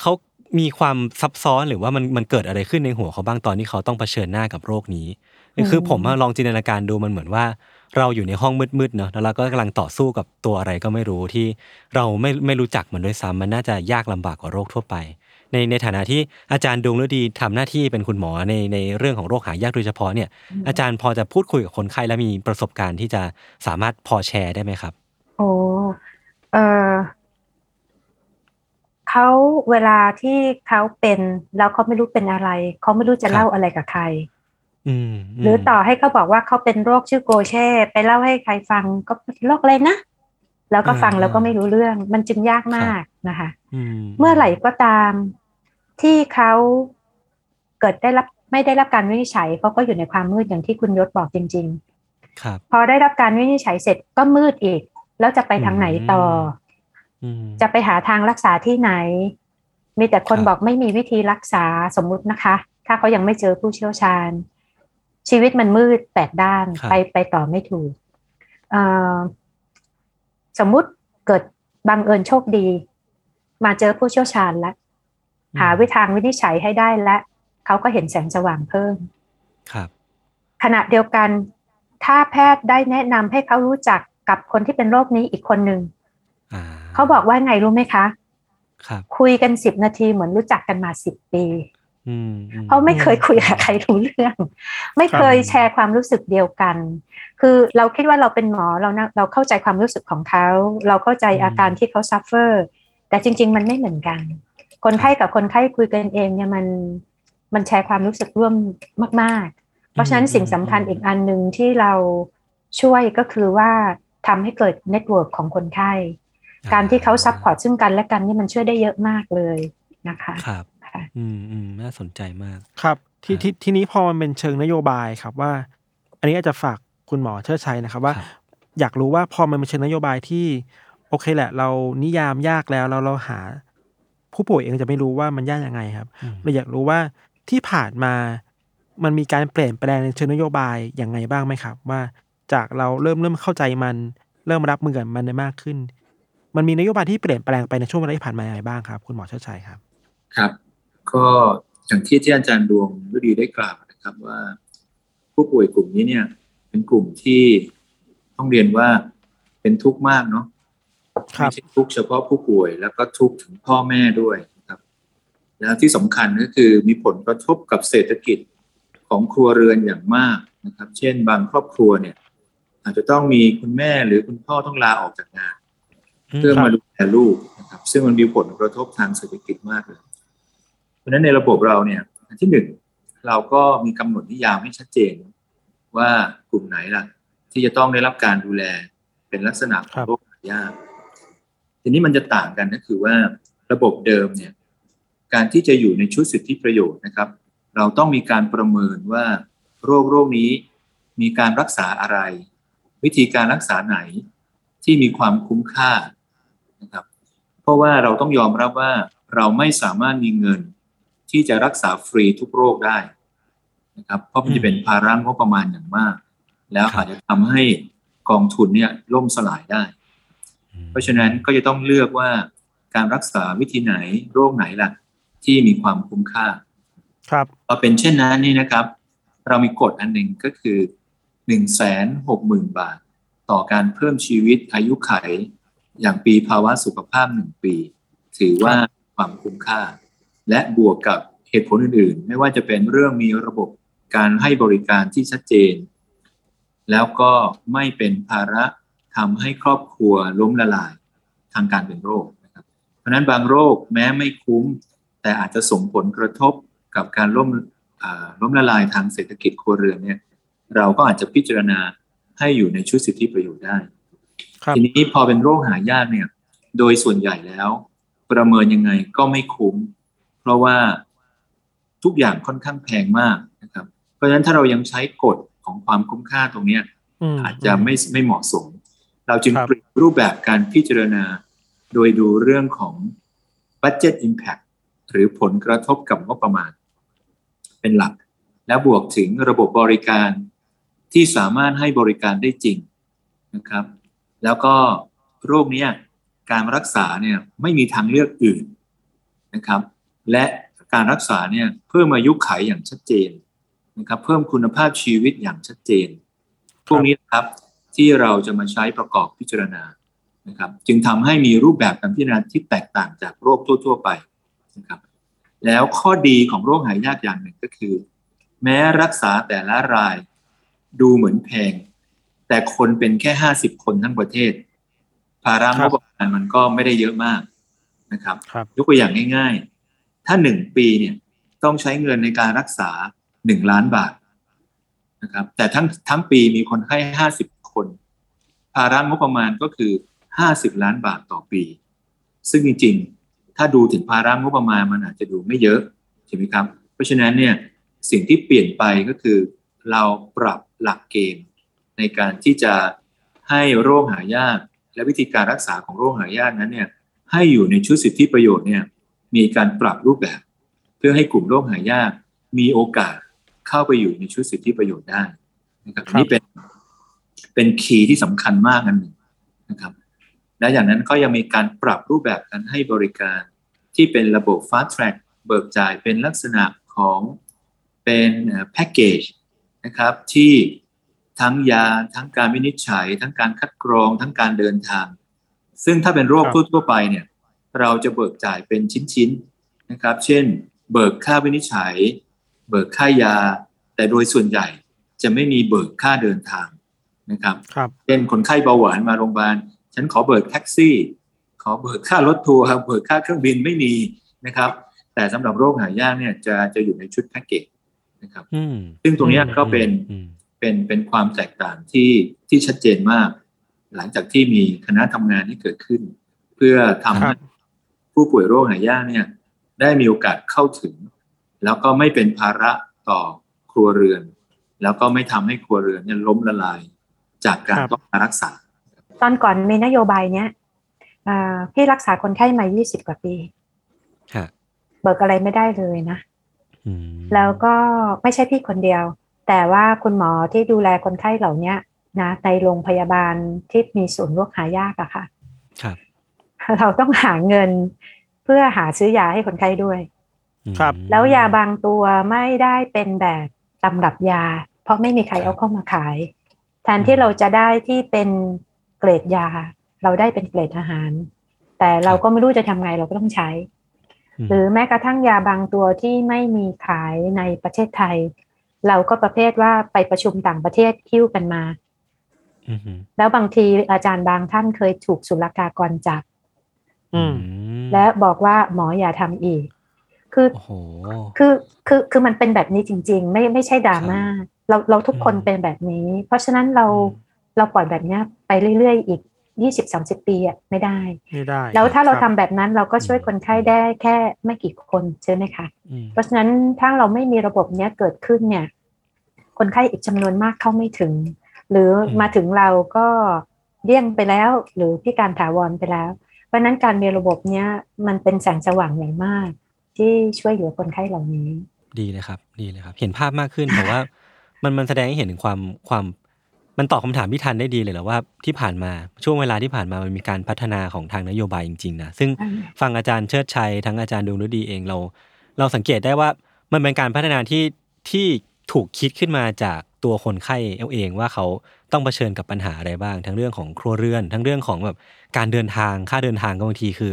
เขามีความซับซ้อนหรือว่ามันมันเกิดอะไรขึ้นในหัวเขาบ้างตอนที่เขาต้องเผชิญหน้ากับโรคนี้อืมคือผมอะลองจินตนาการดูมันเหมือนว่า เราอยู่ในห้องมืดๆเนาะแล้วเราก็กำลังต่อสู้กับตัวอะไรก็ไม่รู้ที่เราไม่ไม่รู้จักมันด้วยซ้ำมันน่าจะยากลำบากกว่าโรคทั่วไป ในในฐานะที่อาจารย์ดวงฤดีทำหน้าที่เป็นคุณหมอในในเรื่องของโรคหายากโดยเฉพาะเนี่ยอาจารย์พอจะพูดคุยกับคนไข้และมีประสบการณ์ที่จะสามารถพอแชร์ได้ไหมครับ โอ้เออเขาเวลาที่เขาเป็นแล้วเขาไม่รู้เป็นอะไรเขาไม่รู้จะครับเล่าอะไรกับใครอืมม หรือต่อให้เขาบอกว่าเขาเป็นโรคชื่อโกเช่ ไปเล่าให้ใครฟังก็เป็นโรคอะไรนะ แล้วก็ฟังอ่าแล้วก็ไม่รู้เรื่อง มันจึงยากมากนะคะอืเมื่อไหร่ก็ตาม ที่เขาเกิดได้รับไม่ได้รับการวินิจฉัยเขาก็อยู่ในความมืดอย่างที่คุณยศบอกจริง ๆ ครับ พอได้รับการวินิจฉัยเสร็จก็มืดอีก แล้วจะไปทางไหนต่อออืมจะไปหาทางรักษาที่ไหน มีแต่คนครับบอกไม่มีวิธีรักษาสมมุตินะคะ ถ้าเขายังไม่เจอผู้เชี่ยวชาญ ชีวิตมันมืดแปดด้านครับไปไปต่อไม่ถูกเอ่อสมมุติเกิดบังเอิญโชคดี มาเจอผู้เชี่ยวชาญแล้วหาวิธีทางวินิจฉัยให้ได้และเขาก็เห็นแสงสว่างเพิ่ม ครับ ขณะเดียวกันถ้าแพทย์ได้แนะนำให้เขารู้จักกับคนที่เป็นโรคนี้อีกคนหนึ่งอ่าเขาบอกว่าไงรู้ไหมคะ ครับ คุยกันสิบนาทีเหมือนรู้จักกันมาสิบปีอืมอืม เพราะไม่เคยคุยกับใครรู้เรื่อง ไม่เคยแชร์ความรู้สึกเดียวกัน คือเราคิดว่าเราเป็นหมอเรานะเราเข้าใจความรู้สึกของเขา เราเข้าใจอาการที่เขา suffer แต่จริง ๆ มันไม่เหมือนกัน คนไข้กับคนไข้คุยกันเองเนี่ยมันมันแชร์ความรู้สึกร่วมมาก ๆ เพราะฉะนั้นสิ่งสำคัญอีกอันหนึ่งที่เราช่วยก็คือว่าทำให้เกิด network ของคนไข้ การที่เขา support ซึ่งกันและกันนี่มันช่วยได้เยอะมากเลยนะคะ ครับ ค่ะ อืมอืมน่าสนใจมากครับทีครับทีทีนี้พอมันเป็นเชิงนโยบายครับว่า อันนี้อาจจะฝากคุณหมอเชิดชัยนะครับว่าครับอยากรู้ว่าพอมันเป็นเชิงนโยบายที่ โอเคแหละ เรานิยามยากแล้วเราเราหา ผู้ป่วยเองจะไม่รู้ว่ามันยากยังไงครับอืมเราอยากรู้ว่าที่ผ่านมามันมีการเปลี่ยนแปลงในเชิงนโยบายอย่างไงบ้างไหมครับ ว่าจากเราเริ่มเริ่มเข้าใจมันเริ่มรับมือกับมันได้มากขึ้น มันมีนโยบายที่เปลี่ยนแปลงไปในช่วงเวลาที่ผ่านมาอย่างไรบ้างครับ คุณหมอเชิดชัยครับ ครับ ก็อย่างที่ที่อาจารย์ดวงฤดีได้กล่าวนะครับว่าผู้ป่วยกลุ่มนี้เนี่ย เป็นกลุ่มที่ต้องเรียนว่าเป็นทุกข์มากเนาะครับไม่ใช่ทุกข์เฉพาะผู้ป่วย แล้วก็ทุกข์ถึงพ่อแม่ด้วยนะครับ แล้วที่สำคัญก็คือมีผลกระทบกับเศรษฐกิจของครัวเรือนอย่างมากนะครับ เช่น บางครอบครัวเนี่ย อาจจะต้องมีคุณแม่หรือคุณพ่อต้องลาออกจากงาน เพื่อมาดูแลลูกนะครับ ซึ่งมันมีผลกระทบทางเศรษฐกิจมากเลยเพ ราะฉะนั้นในระบบเราเนี่ยอันที่หนึ่งเราก็มีกำหนดนิยามให้ชัดเจน ว่ากลุ่มไหนล่ะ ที่จะต้องได้รับการดูแลเป็นลักษณะของโรคหายากทีนี้มันจะต่างกันก็คือว่าระบบเดิมเนี่ย การที่จะอยู่ในชุดสิทธิประโยชน์นะครับ เราต้องมีการประเมินว่าโรคโรคนี้มีการรักษาอะไร วิธีการรักษาไหนที่มีความคุ้มค่านะครับ เพราะว่าเราต้องยอมรับว่าเราไม่สามารถมีเงิน ที่จะรักษาฟรีทุกโรคได้นะครับเพราะมันจะเป็นภาระงบประมาณอย่างมาก แล้วอาจจะทำให้กองทุนเนี่ยล่มสลายได้ เพราะฉะนั้นก็จะต้องเลือกว่าการรักษาวิธีไหนโรคไหนล่ะ ที่มีความคุ้มค่า ครับพอเป็นเช่นนั้นนี่นะครับ เรามีกฎอันหนึ่งก็คือหนึ่งแสนหกหมื่นบาท ต่อการเพิ่มชีวิตอายุไข อย่างปีภาวะสุขภาพหนึ่งปี ถือว่าความคุ้มค่า และบวกกับเหตุผลอื่นๆ ไม่ว่าจะเป็นเรื่องมีระบบการให้บริการที่ชัดเจน แล้วก็ไม่เป็นภาระทำให้ครอบครัวล้มละลายทางการเป็นโรคนะครับเพราะฉะนั้นบางโรคแม้ไม่คุ้ม แต่อาจจะส่งผลกระทบกับการล้มล้มละลายทางเศรษฐกิจครัวเรือนเนี่ยเราก็อาจจะพิจารณาให้อยู่ในชุดสิทธิประโยชน์ได้ครับทีนี้พอเป็นโรคหายากเนี่ย โดยส่วนใหญ่แล้ว ประเมินยังไงก็ไม่คุ้ม เพราะว่าทุกอย่างค่อนข้างแพงมากนะครับ เพราะฉะนั้นถ้าเรายังใช้กฎของความคุ้มค่าตรงเนี้ยมอาจจะไม่ไม่เหมาะสม เราจึงครับเปลี่ยนรูปแบบการพิจารณา โดยดูเรื่องของ budget impact หรือผลกระทบกับงบประมาณ เป็นหลัก และบวกถึงระบบบริการที่สามารถให้บริการได้จริงนะครับ แล้วก็โรคเนี้ยการรักษาเนี่ยไม่มีทางเลือกอื่นนะครับ และการรักษาเนี่ยเพิ่มอายุขัยอย่างชัดเจนนะครับเพิ่มคุณภาพชีวิตอย่างชัดเจน พวกนี้นะครับที่เราจะมาใช้ประกอบพิจารณานะครับจึงทำให้มีรูปแบบการพิจารณาที่แตกต่างจากโรคทั่ว ๆ ไปนะครับแล้วข้อดีของโรคหายากอย่างหนึ่งก็คือ แม้รักษาแต่ละรายดูเหมือนแพง แต่คนเป็นแค่ห้าสิบคนทั้งประเทศ ภาระงบประมาณมันก็ไม่ได้เยอะมากนะครับครับยกตัวอย่างง่าย ๆ ถ้าหนึ่งปีเนี่ยต้องใช้เงินในการรักษาหนึ่งล้านบาทนะครับ แต่ทั้งทั้งปีมีคนไข้ห้าสิบคน ภาระงบประมาณก็คือห้าสิบล้านบาทต่อปี ซึ่งจริงๆ ถ้าดูถึงภาระงบประมาณมันอาจจะดูไม่เยอะใช่ไหมครับ เพราะฉะนั้นเนี่ยสิ่งที่เปลี่ยนไปก็คือเราปรับหลักเกณฑ์ในการที่จะให้โรคหายากและวิธีการรักษาของโรคหายากนั้นเนี่ยให้อยู่ในชุดสิทธิประโยชน์เนี่ย มีการปรับรูปแบบ เพื่อให้กลุ่มโรคหายาก มีโอกาสเข้าไปอยู่ในชุดสิทธิประโยชน์ได้นะครับครับนี่เป็นเป็นคีย์ที่สำคัญมากอันหนึ่งนะครับ และอย่างนั้นก็ยังมีการปรับรูปแบบการให้บริการที่เป็นระบบ fast track เบิกจ่ายเป็นลักษณะของเป็นแพ็กเกจนะครับที่ทั้งยาทั้งการวินิจฉัย ทั้งการคัดกรอง ทั้งการเดินทาง ซึ่งถ้าเป็นโรคครับทั่วๆไปเนี่ย เราจะเบิกจ่ายเป็นชิ้นๆนะครับ เช่น เบิกค่าวินิจฉัย เบิกค่ายา แต่โดยส่วนใหญ่จะไม่มีเบิกค่าเดินทางนะครับครับเช่นคนไข้เบาหวานมาโรงพยาบาล ฉันขอเบิกแท็กซี่ ขอเบิกค่ารถทัวร์ครับเบิกค่าเครื่องบินไม่มีนะครับ แต่สำหรับโรคหายากเนี่ยจะจะอยู่ในชุดแพ็กเกจนะครับอืมซึ่งตรงเนี้ยอืมก็เป็นอืมเป็นเป็นความแตกต่างที่ที่ชัดเจนมาก หลังจากที่มีคณะทำงานที่เกิดขึ้น เพื่อทำครัให้บ ผู้ป่วยโรคหายากเนี่ยได้มีโอกาสเข้าถึง แล้วก็ไม่เป็นภาระต่อครัวเรือน แล้วก็ไม่ทำให้ครัวเรือนเนี่ยล้มละลาย จากการครับต้องการรักษา ตอนก่อนมีนโยบายเนี้ยอ่าพี่รักษาคนไข้มา 20 กว่าปีฮะเบิกอะไรไม่ได้เลยนะอืมแล้วก็ไม่ใช่พี่คนเดียว แต่ว่าคุณหมอที่ดูแลคนไข้เหล่าเนี้ยนะในโรงพยาบาลที่มีศูนย์โรคหายากอะค่ะครับ เราต้องหาเงินเพื่อหาซื้อยาให้คนไข้ด้วย ครับ แล้วยาบางตัวไม่ได้เป็นแบบตำรับยา เพราะไม่มีใครเอาเข้ามาขาย แทนที่เราจะได้ที่เป็นเกรดยา เราได้เป็นเกรดอาหาร แต่เราก็ไม่รู้จะทำไงเราก็ต้องใช้ หรือแม้กระทั่งยาบางตัวที่ไม่มีขายในประเทศไทย เราก็ประเภทว่าไปประชุมต่างประเทศคิ้วกันมาอืมอืมแล้วบางทีอาจารย์บางท่านเคยถูกศุลกากรจับ อืม และบอกว่าหมออย่าทำอีก คือโอ้โหคือคือคือมันเป็นแบบนี้จริง ๆ ไม่ไม่ใช่ดราม่าเราเราทุกคนอืมเป็นแบบนี้ เพราะฉะนั้นเราอืมเราปล่อยแบบเนี้ยไปเรื่อยๆอีกยี่สิบสามสิบปีอะไม่ได้ไม่ได้ แล้วถ้าเราคทำบแบบนั้นเราก็ช่วยคนไข้ได้แค่ไม่กี่คนใช่ไหมคะอืมเพราะฉะนั้นถ้าเราไม่มีระบบเนี้ยเกิดขึ้นเนี่ย คนไข้อีกจำนวนมากเข้าไม่ถึง หรืออมมาถึงเราก็เลี่ยงไปแล้ว หรือพิการถาวรไปแล้ว เพราะนั้นการมีระบบเนี้ยมันเป็นแสงสว่างอย่างมาก ที่ช่วยเหลือคนไข้เหล่านี้ ดีเลยครับ ดีเลยครับ เห็นภาพมากขึ้นแต่ว่ามันมันแสดงให้เห็นถึงความความมันตอบคำถามพี่ทันได้ดีเลยแหละว่าที่ผ่านมาช่วงเวลาที่ผ่านมามันมีการพัฒนาของทางนโยบายจริงๆนะซึ่งฟังอาจารย์เชิดชัยทั้งอาจารย์ดวงฤดีเองเรา เราสังเกตได้ว่ามันเป็นการพัฒนาที่ที่ ถูกคิดขึ้นมาจากตัวคนไข้เอาเองว่าเขาต้องเผชิญกับปัญหาอะไรบ้าง ทั้งเรื่องของครัวเรือน ทั้งเรื่องของแบบการเดินทางค่าเดินทางก็บางทีคือ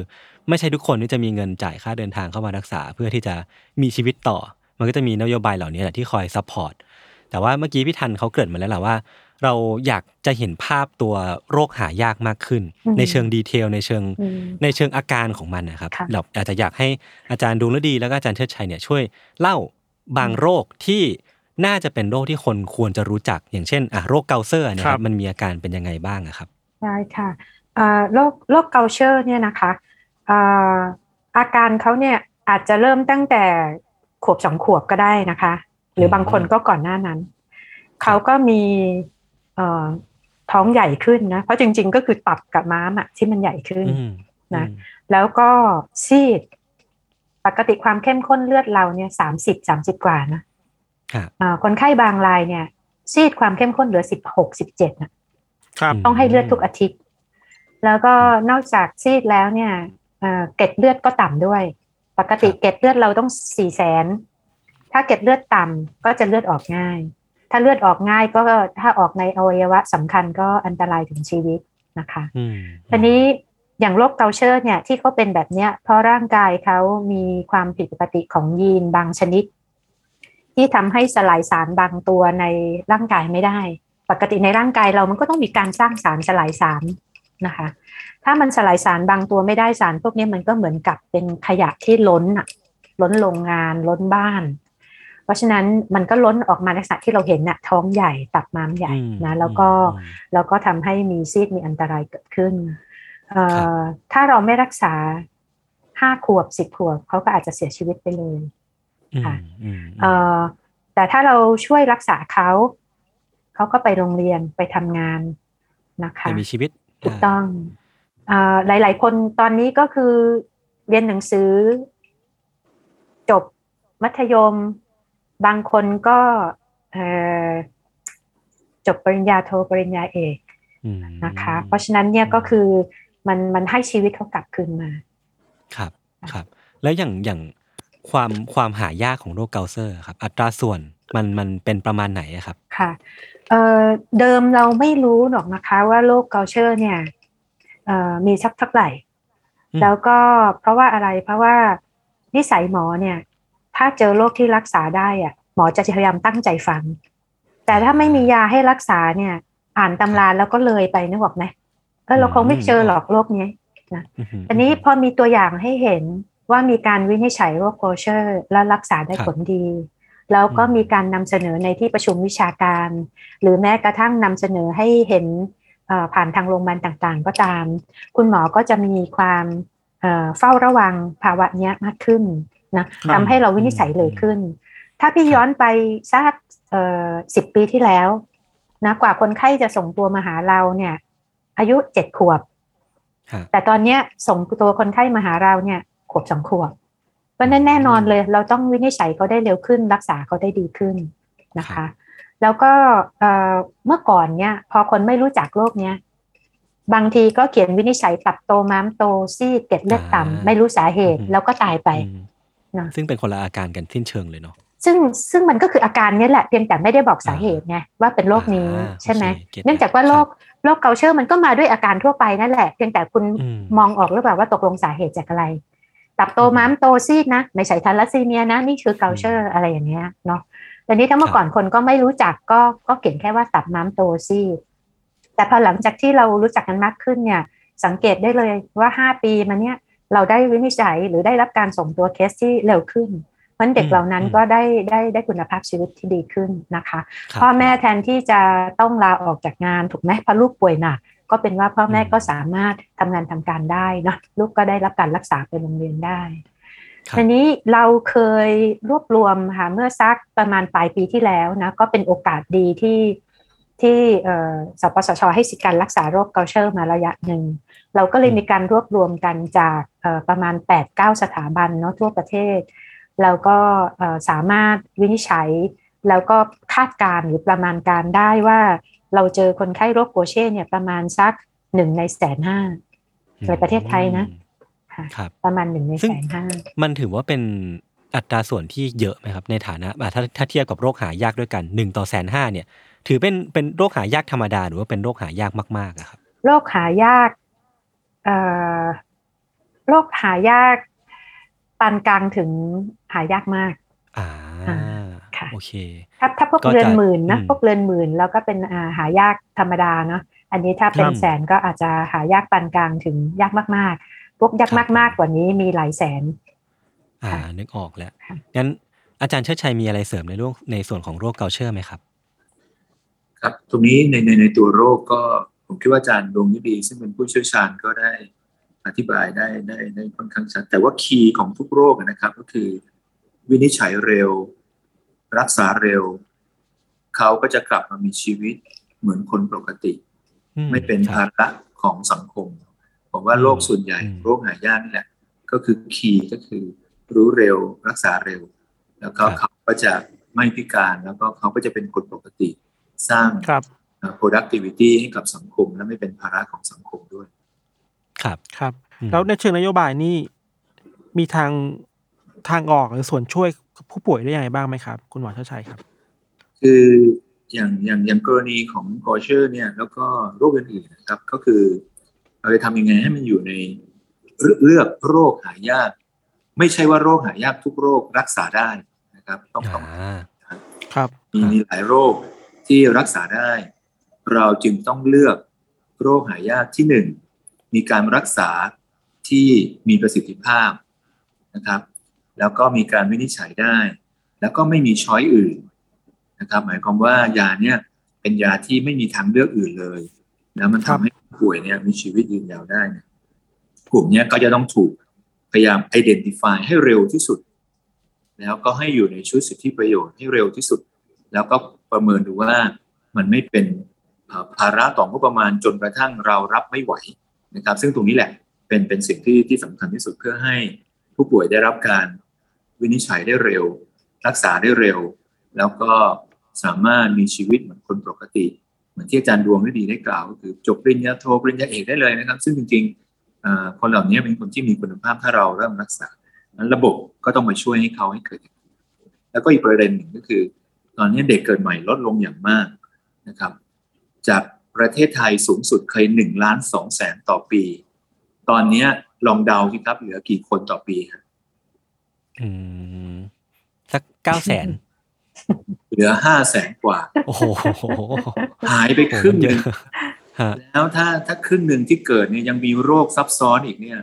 ไม่ใช่ทุกคนที่จะมีเงินจ่ายค่าเดินทางเข้ามารักษา เพื่อที่จะมีชีวิตต่อ มันก็จะมีนโยบายเหล่านี้แหละที่คอย support แต่ว่าเมื่อกี้ที่ท่านเขาเกริ่นมาแล้วแหละว่า เราอยากจะเห็นภาพตัวโรคหายากมากขึ้นอืมในเชิง detail ในเชิงอืมในเชิงอาการของมันนะครับค่ะเราอาจจะอยากให้อาจารย์ดวงฤดีแล้วก็อาจารย์เชิดชัยเนี่ยช่วยเล่าบางโรคที่ น่าจะเป็นโรคที่คนควรจะรู้จัก อย่างเช่นอะโรคเกาเซอร์เนยคครัรับบมันมีอาการเป็นยังไงบ้างอะครับได้ค่ะเอ่อโรคโรคเกาเชอร์เนี่ยนะคะเอ่ออาการเขาเนี่ยอาจจะเริ่มตั้งแต่ขวบสองขวบก็ได้นะคะ หรือบางคนก็ก่อนหน้านั้น เขาก็มีเอ่อท้องใหญ่ขึ้นนะ เพราะจริง ๆ ก็คือตับกับม้ามอะที่มันใหญ่ขึ้นอืมนะอืมแล้วก็ซีด ปกติความเข้มข้นเลือดเราเนี่ยสามสิบสามสิบกว่านะ ครับอ่าคนไข้บางรายเนี่ยซีดความเข้มข้นเหลือสิบหกสิบเจ็ดนะครับต้องให้เลือดทุกอาทิตย์ แล้วก็นอกจากซีดแล้วเนี่ยเอ่อเกล็ดเลือดก็ต่ำด้วย ปกติครับเกล็ดเลือดเราต้องสี่แสนถ้าเกล็ดเลือดต่ำก็จะเลือดออกง่าย ถ้าเลือดออกง่ายก็ถ้าออกในอวัยวะสำคัญก็อันตรายถึงชีวิตนะคะอืมทีนี้อย่างโรคเกาเชอร์เนี่ยที่เขาเป็นแบบเนี้ยเพราะร่างกายเขามีความผิดปกติของยีนบางชนิด ที่ทำให้สลายสารบางตัวในร่างกายไม่ได้ ปกติในร่างกายเรามันก็ต้องมีการสร้างสารสลายสารนะคะ ถ้ามันสลายสารบางตัวไม่ได้สารพวกนี้มันก็เหมือนกับเป็นขยะที่ล้นอะล้นโรงงานล้นบ้าน เพราะฉะนั้นมันก็ล้นออกมาในลักษณะที่เราเห็นน่ะท้องใหญ่ตับม้ามใหญ่อืมนะแล้วก็อืมแล้วก็ทำให้มีซีดมีอันตรายเกิดขึ้นเอ่อครับถ้าเราไม่รักษาห้าขวบสิบขวบเขาก็อาจจะเสียชีวิตไปเลยอืม ค่ะอืมเอ่อแต่ถ้าเราช่วยรักษาเขาเขาก็ไปโรงเรียนไปทำงานนะคะแต่มีชีวิตถูกต้องเอ่อหลายๆคนตอนนี้ก็คือเรียนหนังสือ จบมัธยม บางคนก็เอ่อจบปริญญาโทปริญญาเอกอืมนะคะ เพราะฉะนั้นเนี่ยก็คือมันมันให้ชีวิตเขากลับคืนมา ครับครับ แล้วอย่างอย่าง ความความหายากของโรคเกาเชอร์ครับ อัตราส่วนมันมันเป็นประมาณไหนอะครับ ค่ะเอ่อเดิมเราไม่รู้หรอกนะคะว่าโรคเกาเชอร์เนี่ยเอ่อมีสักเท่าไหร่อืมแล้วก็เพราะว่าอะไรเพราะว่านิสัยหมอเนี่ย ถ้าเจอโรคที่รักษาได้อะหมอจะพยายามตั้งใจฟัง แต่ถ้าไม่มียาให้รักษาเนี่ย อ่านตำราแล้วก็เลยไปนึกออกไหมเออเราคงไม่เจอหรอกโรคนี้อือหือันนี้พอมีตัวอย่างให้เห็น ว่ามีการวินิจฉัยโรคโกเชอร์ และรักษาได้ครับผลดี แล้วก็อืมมีการนำเสนอในที่ประชุมวิชาการ หรือแม้กระทั่งนำเสนอให้เห็นเอ่อผ่านทางโรงพยาบาลต่างๆ ก็ตาม คุณหมอก็จะมีความเอ่อเฝ้าระวังภาวะเนี้ยมากขึ้นนะครับทำให้เราวินิจฉัยเร็วขึ้น ถ้าพี่ย้อนไปสักสิบปีที่แล้วนะกว่าคนไข้จะส่งตัวมาหาเราเนี่ย อายุเจ็ดขวบฮะแต่ตอนเนี้ยส่งตัวคนไข้มาหาเราเนี่ย ขวบสองขวบเพราะฉะนั้นแน่นอนเลย เราต้องวินิจฉัยเขาได้เร็วขึ้น รักษาเขาได้ดีขึ้นนะครับค่ะแล้วก็เอ่อเมื่อก่อนเนี่ยพอคนไม่รู้จักโรคเนี้ยบางทีก็เขียนวินิจฉัยตับโตม้ามโตซีดเกล็ดเลือดต่ำไม่รู้สาเหตุแล้วก็ตายไปอืมนะซึ่งเป็นคนละอาการกันสิ้นเชิงเลยเนาะซึ่งซึ่งมันก็คืออาการเนี้ยแหละเพียงแต่ไม่ได้บอกสาเหตุไงว่าเป็นโรคนี้อ่าใช่ไหมโอเคเก็ตเนื่องจากว่าครับโรคโรคเกาเชอร์มันก็มาด้วยอาการทั่วไปนั่นแหละ เพียงแต่คุณอืมมองออกหรือเปล่าว่าตกลงสาเหตุจากอะไร ตับโตม้ามโตซีดนะ ไม่ใช่ธาลัสซีเมียนะ นี่คือเกาเชอร์อะไรอย่างเงี้ยเนาะแต่นี้ถ้าเมื่อก่อนคนก็ไม่รู้จักก็ก็เขียนแค่ว่าตับม้ามโตซีดแต่พอหลังจากที่เรารู้จักกันมากขึ้นเนี่ย สังเกตได้เลยว่าห้าปีมาเนี้ยเราได้วินิจฉัยหรือได้รับการส่งตัวเคสที่เร็วขึ้นเพราะฉะนั้นเด็กอืมเหล่านั้นอืมก็ได้ได้ได้คุณภาพชีวิตที่ดีขึ้นนะคะครับพ่อแม่แทนที่จะต้องลาออกจากงานถูกไหมเพราะลูกป่วยหนัก ก็เป็นว่าพ่อแม่อืมก็สามารถทำงานทำการได้เนอะลูกก็ได้รับการรักษาไปโรงเรียนได้ครับทีนี้เราเคยรวบรวมค่ะเมื่อสักประมาณปลายปีที่แล้วนะก็เป็นโอกาสดีที่ที่เอ่อสปสช ให้สิทธิการรักษาโรคเกาเชอร์มาระยะหนึ่ง เราก็เลยมีการรวบรวมกันจากเอ่อประมาณ 8-9 สถาบันเนาะทั่วประเทศ แล้วก็เอ่อสามารถวินิจฉัย แล้วก็คาดการณ์หรือประมาณการได้ว่า เราเจอคนไข้โรคโกเช่เนี่ยประมาณสักหนึ่งในแสนห้าในประเทศไทยนะค่ะครับประมาณหนึ่งในซึ่งแสนห้ามันถือว่าเป็นอัตราส่วนที่เยอะไหมครับในฐานะอะถ้าถ้าเทียบกับโรคหายากด้วยกันหนึ่งต่อแสนห้าเนี่ย ถือเป็นเป็นโรคหายากธรรมดาหรือว่าเป็นโรคหายากมากๆอะครับโรคหายากเอ่อโรคหายากปานกลางถึงหายากมาก อ่าอ่า ค่ะโอเคถ้าถ้าพวกก็จะเรือนหมื่นนะอืมพวกเรือนหมื่นแล้วก็เป็นอ่าหายากธรรมดาเนาะอันนี้ถ้าเป็นครับแสนก็อาจจะหายากปานกลางถึงยากมากๆ พวกยากครับมากๆกว่านี้มีหลายแสน อ่าค่ะนึกออกแล้วค่ะงั้นอาจารย์เชิดชัยมีอะไรเสริมในเรื่องในส่วนของโรคเกาเชอร์ไหมครับ ครับตรงนี้ในในในตัวโรคก็ผมคิดว่าอาจารย์ดวงยิดี ซึ่งเป็นผู้เชี่ยวชาญก็ได้อธิบายได้ได้ได้ค่อนข้างชัดแต่ว่าคีย์ของทุกโรคนะครับ ก็คือวินิจฉัยเร็ว รักษาเร็ว เขาก็จะกลับมามีชีวิตเหมือนคนปกติอืมไม่เป็นครัภาบระของสังคมผมว่าอืมโรคส่วนใหญ่อืมโรคหายากนี่แหละก็คือคีย์ก็คือรู้เร็วรักษาเร็ว แล้วก็ครับเขาก็จะไม่พิการแล้วก็เขาก็จะเป็นคนปกติ สร้างครับเอ่อ productivity ให้กับสังคม และไม่เป็นภาระของสังคมด้วย ครับครับอืมแล้วในเชิงนโยบายนี่มีทางทางออกหรือส่วนช่วย ผู้ป่วยได้ยังไงบ้างไหมครับ คุณหมอเชิดชัยครับ คืออย่างอย่างอย่างกรณีของกอเชอร์เนี่ยแล้วก็โรคอื่นๆนะครับ ก็คือเราจะทำยังไงให้มันอยู่ในเลือกเลือกโรคหายาก ไม่ใช่ว่าโรคหายากทุกโรครักษาได้นะครับ ต้องต้องอ่าครับมีครับมีหลายโรคที่รักษาได้ เราจึงต้องเลือกโรคหายากที่หนึ่งมีการรักษาที่มีประสิทธิภาพนะครับ แล้วก็มีการวินิจฉัยได้ แล้วก็ไม่มีช้อยอื่นนะครับ หมายความว่ายาเนี่ยเป็นยาที่ไม่มีทางเลือกอื่นเลยแล้วมันทำบให้ป่วยเนี่ยมีชีวิตยืนยาวได้เนี่ยกลุ่มเนี้ยก็จะต้องถูกพยายาม identify ให้เร็วที่สุด แล้วก็ให้อยู่ในชุดสิทธิประโยชน์ให้เร็วที่สุด แล้วก็ประเมินดูว่ามันไม่เป็นภาระต่องบประมาณจนกระทั่งเรารับไม่ไหวนะครับ ซึ่งตรงนี้แหละเป็นเป็นสิ่งที่ที่สำคัญที่สุดเพื่อให้ผู้ป่วยได้รับการ วินิจฉัยได้เร็ว รักษาได้เร็ว แล้วก็สามารถมีชีวิตเหมือนคนปกติ เหมือนที่อาจารย์ดวงได้ดีได้กล่าวก็คือจบปริญญาโทปริญญาเอกได้เลยนะครับ ซึ่งจริงๆเอ่อคนเหล่านี้เป็นคนที่มีคุณภาพถ้าเราเริ่มรักษานั้นระบบก็ต้องมาช่วยให้เขาให้เกิด แล้วก็อีกประเด็นหนึ่งก็คือ ตอนนี้เด็กเกิดใหม่ลดลงอย่างมากนะครับ จากประเทศไทยสูงสุดเคยหนึ่งล้านสองแสนต่อปี ตอนนี้ลองเดาสิครับเหลือกี่คนต่อปีครับ อืม สักเก้าแสนเหลือห้าแสนกว่า โอ้โหหายไปครึ่งหนึ่งฮะแล้วถ้าถ้าครึ่งหนึ่งที่เกิดเนี่ยยังมีโรคซับซ้อนอีกเนี่ย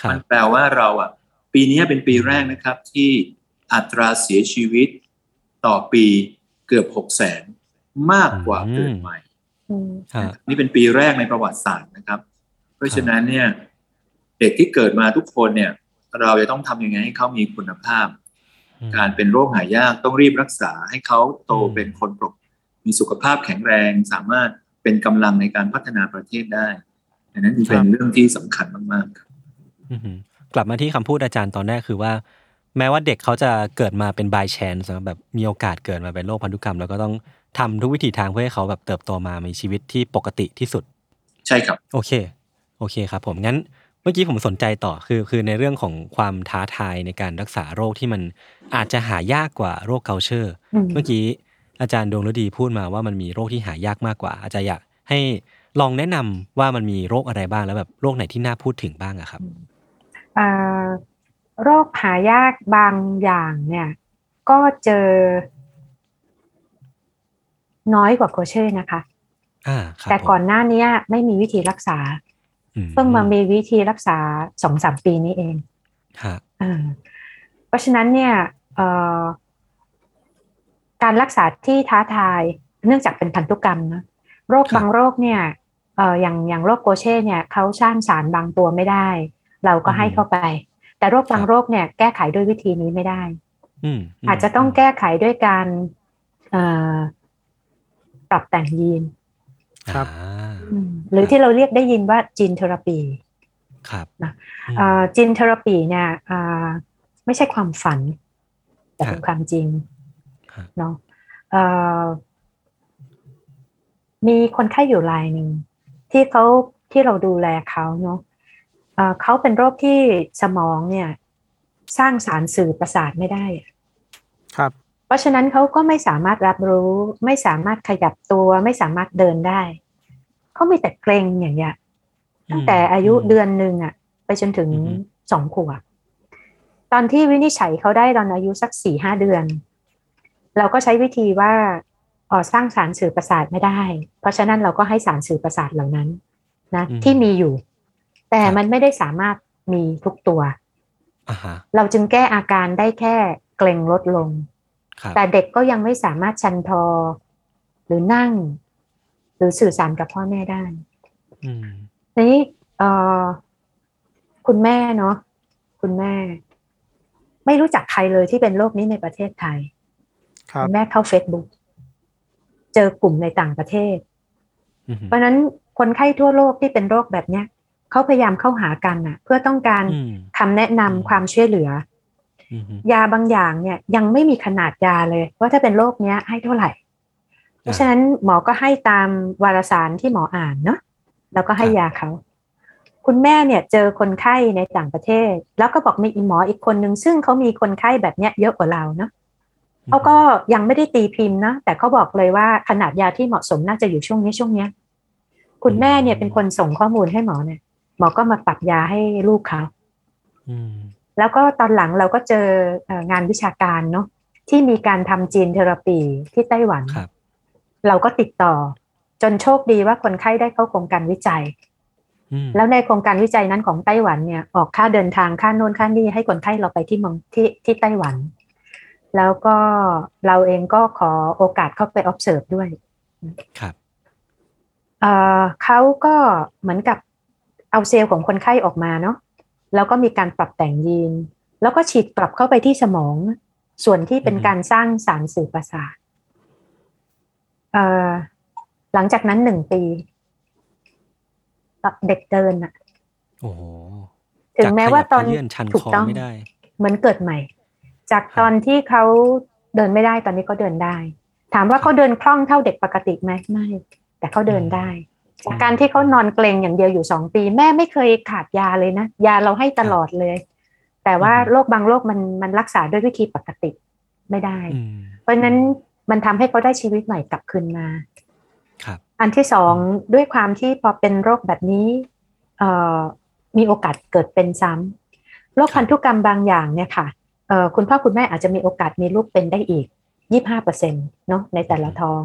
ครัมับนแปลว่าเราอะ ปีนี้เป็นปีแรกนะครับ ที่อัตราเสียชีวิตต่อปีเกือบหกแสนมากกว่าอืมเกิดใหม่อืมฮะนี่เป็นปีแรกในประวัติศาสตร์นะครับ เพราะฉะนั้นเนี่ย เด็กที่เกิดมาทุกคนเนี่ย เราจะต้องทำยังไงให้เขามีคุณภาพ การเป็นโรคหายากต้องรีบรักษาให้เขาโตอืมเป็นคนปก มีสุขภาพแข็งแรงสามารถเป็นกำลังในการพัฒนาประเทศได้อันนั้นเป็นครับเรื่องที่สำคัญมากๆครับอือหือกลับมาที่คำพูดอาจารย์ตอนแรกคือว่า แม้ว่าเด็กเขาจะเกิดมาเป็น by chance นะครับแบบมีโอกาสเกิดมาเป็นโรคพันธุกรรม แล้วก็ต้องทำทุกวิถีทางเพื่อให้เขาแบบเติบโตมามีชีวิตที่ปกติที่สุด ใช่ครับ โอเค โอเคครับ ผมงั้น เมื่อกี้ผมสนใจต่อคือคือในเรื่องของความท้าทายในการรักษาโรคที่มันอาจจะหายากกว่าโรคเกาเชอร์อืมเมื่อกี้อาจารย์ดวงฤดีพูดมาว่ามันมีโรคที่หายากมากกว่า อาจจะอยากให้ลองแนะนำว่ามันมีโรคอะไรบ้างแล้วแบบโรคไหนที่น่าพูดถึงบ้างอะครับเอ่อโรคหายากบางอย่างเนี่ย ก็เจอ น้อยกว่าโคเช่นะคะอ่าครับแต่ผมก่อนหน้าเนี้ยไม่มีวิธีรักษา เพิ่งมามีวิธีรักษาสองสามปีนี้เองฮะอ่าเพราะฉะนั้นเนี่ยเอ่อการรักษาที่ท้าทายเนื่องจากเป็นพันธุกรรมนะโรคบางโรคเนี่ยเอ่ออย่างอย่างโรคโกเช่เนี่ยเขาสร้างสารบางตัวไม่ได้ เราก็ให้เข้าไป แต่โรคบางโรคเนี่ยแก้ไขด้วยวิธีนี้ไม่ได้อืมมอาจจะต้องแก้ไขด้วยการเอ่อปรับแต่งยีนครับอ่าอืม หรือที่เราเรียกได้ยินว่าจีนเทอราปีครับนะอืมจีนเทอราปีเนี่ยอ่าไม่ใช่ความฝัน แต่เป็นครับความจริงครับเนาะเอ่อมีคนไข้อยู่รายหนึ่งที่เขาที่เราดูแลเขาเนาะเอ่อเขาเป็นโรคที่สมองเนี่ย สร้างสารสื่อประสาทไม่ได้อะครับ เพราะฉะนั้นเขาก็ไม่สามารถรับรู้ ไม่สามารถขยับตัว ไม่สามารถเดินได้ เขามีแต่เกรงอย่างเงี้ยตั้งแต่อายุเดือนหนึ่งอะไปจนถึงอือฮึสองขวบตอนที่วินิจฉัยเขาได้ตอนอายุสักสี่ห้าเดือน เราก็ใช้วิธีว่าอ๋อสร้างสารสื่อประสาทไม่ได้ เพราะฉะนั้นเราก็ให้สารสื่อประสาทเหล่านั้นนะอืมที่มีอยู่ แต่ครับมันไม่ได้สามารถมีทุกตัวอ่าฮะเราจึงแก้อาการได้แค่เกร็งลดลงครับแต่เด็กก็ยังไม่สามารถชันทอ หรือนั่ง หรือสื่อสารกับพ่อแม่ได้อืมทีนี้เอ่อคุณแม่เนาะคุณแม่ ไม่รู้จักใครเลยที่เป็นโรคนี้ในประเทศไทยครับณแม่เข้า Facebook เจอกลุ่มในต่างประเทศอืมเพราะฉะนั้นคนไข้ทั่วโลกที่เป็นโรคแบบเนี้ยเขาพยายามเข้าหากันน่ะเพื่อต้องการอืมคำแนะนำความช่วยเหลืออืมยาบางอย่างเนี่ย ยังไม่มีขนาดยาเลย ว่าถ้าเป็นโรคเนี้ยให้เท่าไหร่ เพราะฉะนั้นหมอก็ให้ตามวารสารที่หมออ่านเนาะแล้วก็ให้ยาเขา คุณแม่เนี่ยเจอคนไข้ในต่างประเทศ แล้วก็บอกมีอีหมออีกคนนึงซึ่งเขามีคนไข้แบบเนี้ยเยอะกว่าเราเนาะเขาก็ยังไม่ได้ตีพิมพ์นะแต่เขาบอกเลยว่าขนาดยาที่เหมาะสมน่าจะอยู่ช่วงนี้ช่วงเนี้ย คุณแม่เนี่ยเป็นคนส่งข้อมูลให้หมอเนี่ยหมอก็มาปรับยาให้ลูกเขาอืมแล้วก็ตอนหลังเราก็เจอเอ่องานวิชาการเนาะที่มีการทำจีนเทอราปีที่ไต้หวันครับ เราก็ติดต่อ จนโชคดีว่าคนไข้ได้เข้าโครงการวิจัยอืมแล้วในโครงการวิจัยนั้นของไต้หวันเนี่ย ออกค่าเดินทางค่าโน่นค่านี่ให้คนไข้เราไปที่เมืองที่ที่ไต้หวัน แล้วก็เราเองก็ขอโอกาสเข้าไป observe ด้วย ครับเอ่อเขาก็เหมือนกับเอาเซลล์ของคนไข้ออกมาเนาะแล้วก็มีการปรับแต่งยีน แล้วก็ฉีดกลับเข้าไปที่สมอง ส่วนที่เป็นอืมการสร้างสารสื่อประสาทเอ่อ หลังจากนั้นหนึ่งปีเด็กเดินอะโอ้โหถึงแม้ว่าตอนจากขยับขยื่นชันถูคกอต้องไม่ได้เหมือนเกิดใหม่ จากครับตอนที่เขาเดินไม่ได้ตอนนี้เขาเดินได้ ถามว่าเขาเดินคล่องเท่าเด็กปกติไหมไม่ แต่เขาเดินได้ จากการที่เขานอนเกรงอย่างเดียวอยู่สองปี แม่ไม่เคยขาดยาเลยนะ ยาเราให้ตลอดเลย แต่ว่าอืมโรคบางโรคมันมันรักษาด้วยวิธีปกติไม่ได้อืมเพราะฉะนั้น มันทำให้เขาได้ชีวิตใหม่กลับคืนมาครับ อันที่สองด้วยความที่พอเป็นโรคแบบนี้เอ่อมีโอกาสเกิดเป็นซ้ำโรคพันธุกรรมบางอย่างเนี่ยค่ะเอ่อคุณพ่อคุณแม่อาจจะมีโอกาสมีลูกเป็นได้อีก 25เปอร์เซ็นต์เนาะในแต่ละท้อง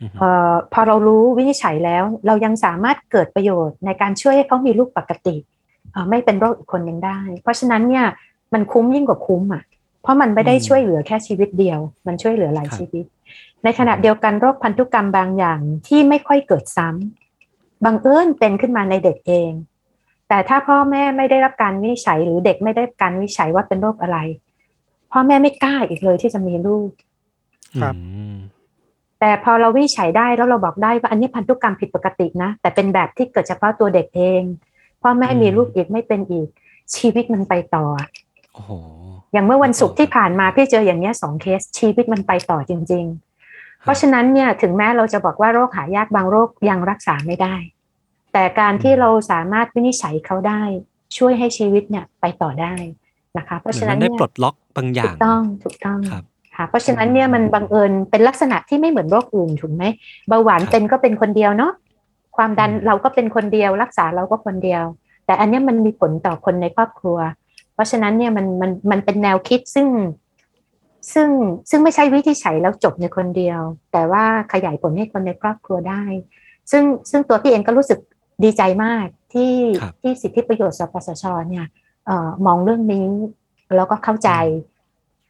อืมเอ่อพอเรารู้วินิจฉัยแล้ว เรายังสามารถเกิดประโยชน์ในการช่วยให้เขามีลูกปกติเอ่อไม่เป็นโรคอีกคนยังได้ เพราะฉะนั้นเนี่ยมันคุ้มยิ่งกว่าคุ้มอะเพราะมันไม่ได้ช่วยเหลือแค่ชีวิตเดียว มันช่วยเหลือหลายชีวิต ในขณะเดียวกันโรคพันธุกรรมบางอย่างที่ไม่ค่อยเกิดซ้ำบังเอิญเป็นขึ้นมาในเด็กเอง แต่ถ้าพ่อแม่ไม่ได้รับการวินิจฉัย หรือเด็กไม่ได้รับการวินิจฉัยว่าเป็นโรคอะไร พ่อแม่ไม่กล้าอีกเลยที่จะมีลูกครับอืมแต่พอเราวินิจฉัยได้แล้วเราบอกได้ว่าอันนี้พันธุกรรมผิดปกตินะ แต่เป็นแบบที่เกิดเฉพาะตัวเด็กเองพ่อแม่มีลูกอีกไม่เป็นอีกชีวิตมันไปต่อโอ้โหอย่างเมื่อวันศุกร์ที่ผ่านมาพี่เจออย่างเนี้ยสองเคสชีวิตมันไปต่อจริง ๆ เพราะฉะนั้นเนี่ยถึงแม้เราจะบอกว่าโรคหายากบางโรคยังรักษาไม่ได้ แต่การที่เราสามารถวินิจฉัยเขาได้ ช่วยให้ชีวิตเนี่ยไปต่อได้นะคะ เพราะเหมือฉะนนั้มันนได้เนี่ยปลดล็อกบางอย่าถูงกต้องถูกต้องครับค่ะเพราะฉะนั้นเนี่ยมันบังเอิญเป็นลักษณะที่ไม่เหมือนโรคอื่นถูกไหมเบาหวานครับเป็นก็เป็นคนเดียวเนาะความดันอืมเราก็เป็นคนเดียว รักษาเราก็คนเดียว แต่อันเนี้ยมันมีผลต่อคนในครอบครัว เพราะฉะนั้นเนี่ยมันมันมันเป็นแนวคิดซึ่งซึ่งซึ่งไม่ใช่วิธีใช้แล้วจบในคนเดียว แต่ว่าขยายผลให้คนในครอบครัวได้ ซึ่งซึ่งตัวพี่เองก็รู้สึกดีใจมากที่ครับที่สิทธิประโยชน์สปสชเนี่ยเออมองเรื่องนี้แล้วก็เข้าใจ